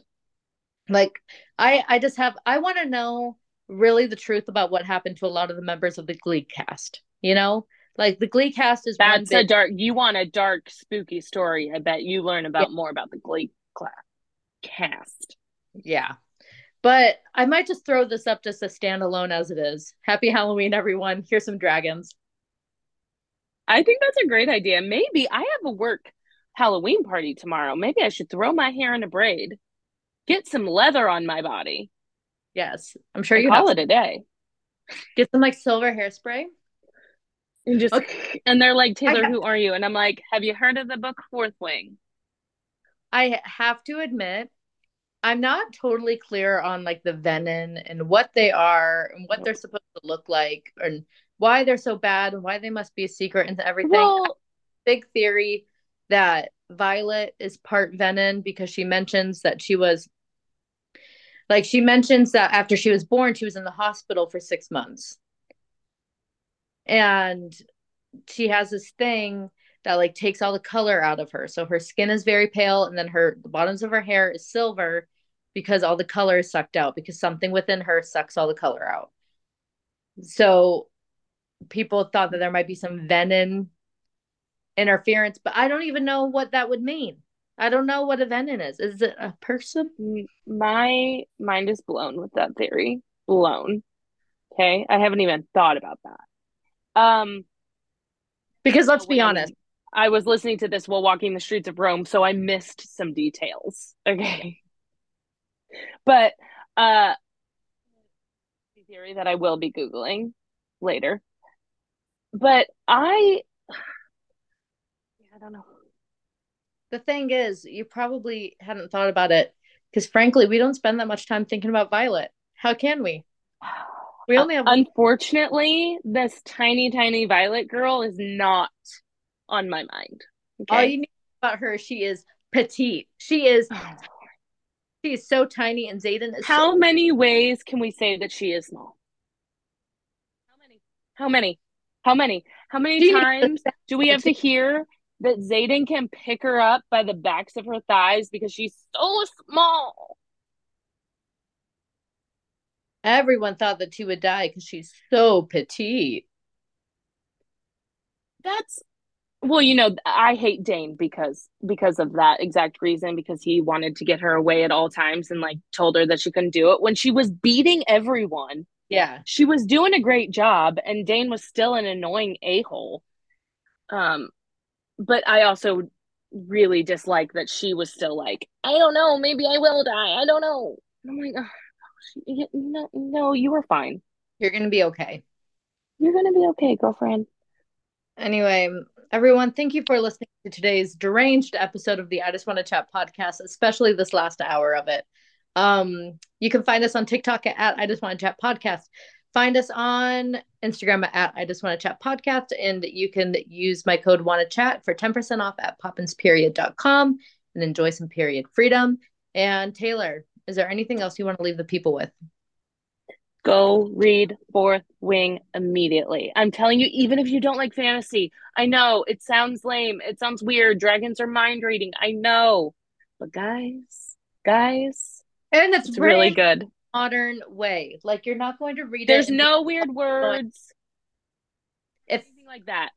Like I I just have I want to know really the truth about what happened to a lot of the members of the Glee cast, you know? Like the Glee cast is That's a dark you want a dark spooky story. I bet you learn about yeah. more about the Glee class cast. Yeah. But I might just throw this up just a standalone as it is. Happy Halloween, everyone. Here's some dragons. I think that's a great idea. Maybe I have a work Halloween party tomorrow. Maybe I should throw my hair in a braid, get some leather on my body. Yes, I'm sure you call it a day. Get some like silver hairspray. And just okay. and they're like, Taylor, who are you? And I'm like, have you heard of the book Fourth Wing? I have to admit, I'm not totally clear on like the venom and what they are and what they're supposed to look like and why they're so bad and why they must be a secret and everything. Well, Big theory that Violet is part venom because she mentions that she was like she mentions that after she was born she was in the hospital for 6 months. And she has this thing that like takes all the color out of her. So her skin is very pale and then her the bottoms of her hair is silver because all the color is sucked out because something within her sucks all the color out. So people thought that there might be some venom interference, but I don't even know what that would mean. I don't know what a venom is. Is it a person? My mind is blown with that theory. Blown. Okay. I haven't even thought about that. Um, because let's be honest, I was listening to this while walking the streets of Rome, so I missed some details. Okay. But uh theory that I will be googling later. But I I don't know. The thing is, you probably hadn't thought about it because frankly, we don't spend that much time thinking about Violet. How can we? We only have Unfortunately, this tiny tiny Violet girl is not on my mind. Okay? All you know about her, she is petite. She is oh she is so tiny and Xaden is How so- many ways can we say that she is small? How many? How many? How many? How many times do we have to hear that Xaden can pick her up by the backs of her thighs because she's so small? Everyone thought that she would die because she's so petite. That's well, you know, I hate Dain because because of that exact reason because he wanted to get her away at all times and like told her that she couldn't do it when she was beating everyone. Yeah. She was doing a great job and Dain was still an annoying a-hole. Um but I also really dislike that she was still like, I don't know, maybe I will die. I don't know. I'm like, oh, no, no, you were fine. You're gonna be okay. You're gonna be okay, girlfriend. Anyway, everyone, thank you for listening to today's deranged episode of the I Just Want to Chat podcast, especially this last hour of it. Um, you can find us on TikTok at I Just Want to Chat podcast. Find us on Instagram at I Just Want to Chat podcast, and you can use my code Want to Chat for 10% off at poppinsperiod.com and enjoy some period freedom. And Taylor, is there anything else you want to leave the people with? Go read Fourth Wing immediately. I'm telling you, even if you don't like fantasy, I know it sounds lame, it sounds weird. Dragons are mind reading. I know, but guys, guys, and it's, it's really good. Modern way, like you're not going to read There's it. There's no weird words. It's anything like that.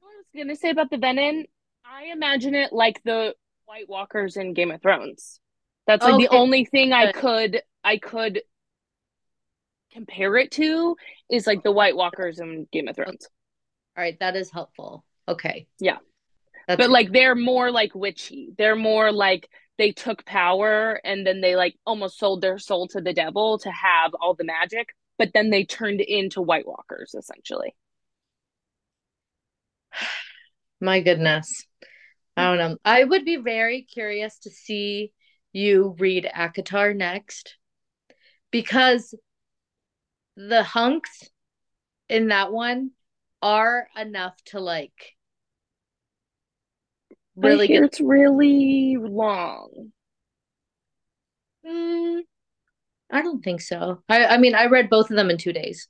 What I was gonna say about the venom, I imagine it like the White Walkers in Game of Thrones. That's like okay. the only thing I could I could compare it to is like the White Walkers in Game of Thrones. All right, that is helpful. Okay. Yeah. That's but like they're more like witchy. They're more like they took power and then they like almost sold their soul to the devil to have all the magic, but then they turned into White Walkers essentially. My goodness. I don't know. I would be very curious to see you read ACOTAR next because the hunks in that one are enough to like really get it's really long. Mm, I don't think so. I I mean I read both of them in two days.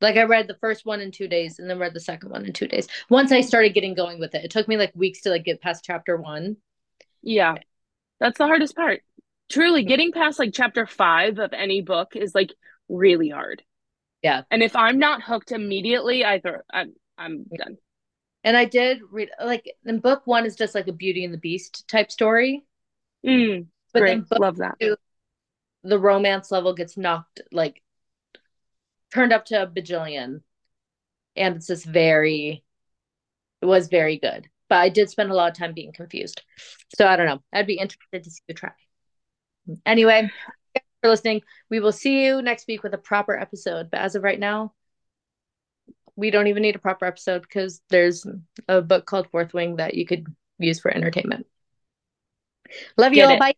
Like I read the first one in two days and then read the second one in two days. Once I started getting going with it, it took me like weeks to like get past chapter one. Yeah, that's the hardest part. Truly, getting past like chapter five of any book is like really hard. Yeah. And if I'm not hooked immediately, I throw I'm I'm done. And I did read like in book one is just like a Beauty and the Beast type story. Mm, but great. then love that. Two, the romance level gets knocked like turned up to a bajillion. And it's just very it was very good. But I did spend a lot of time being confused. So I don't know. I'd be interested to see you try. Anyway, for listening. We will see you next week with a proper episode. But as of right now, we don't even need a proper episode because there's a book called Fourth Wing that you could use for entertainment. Love you all. it. Bye.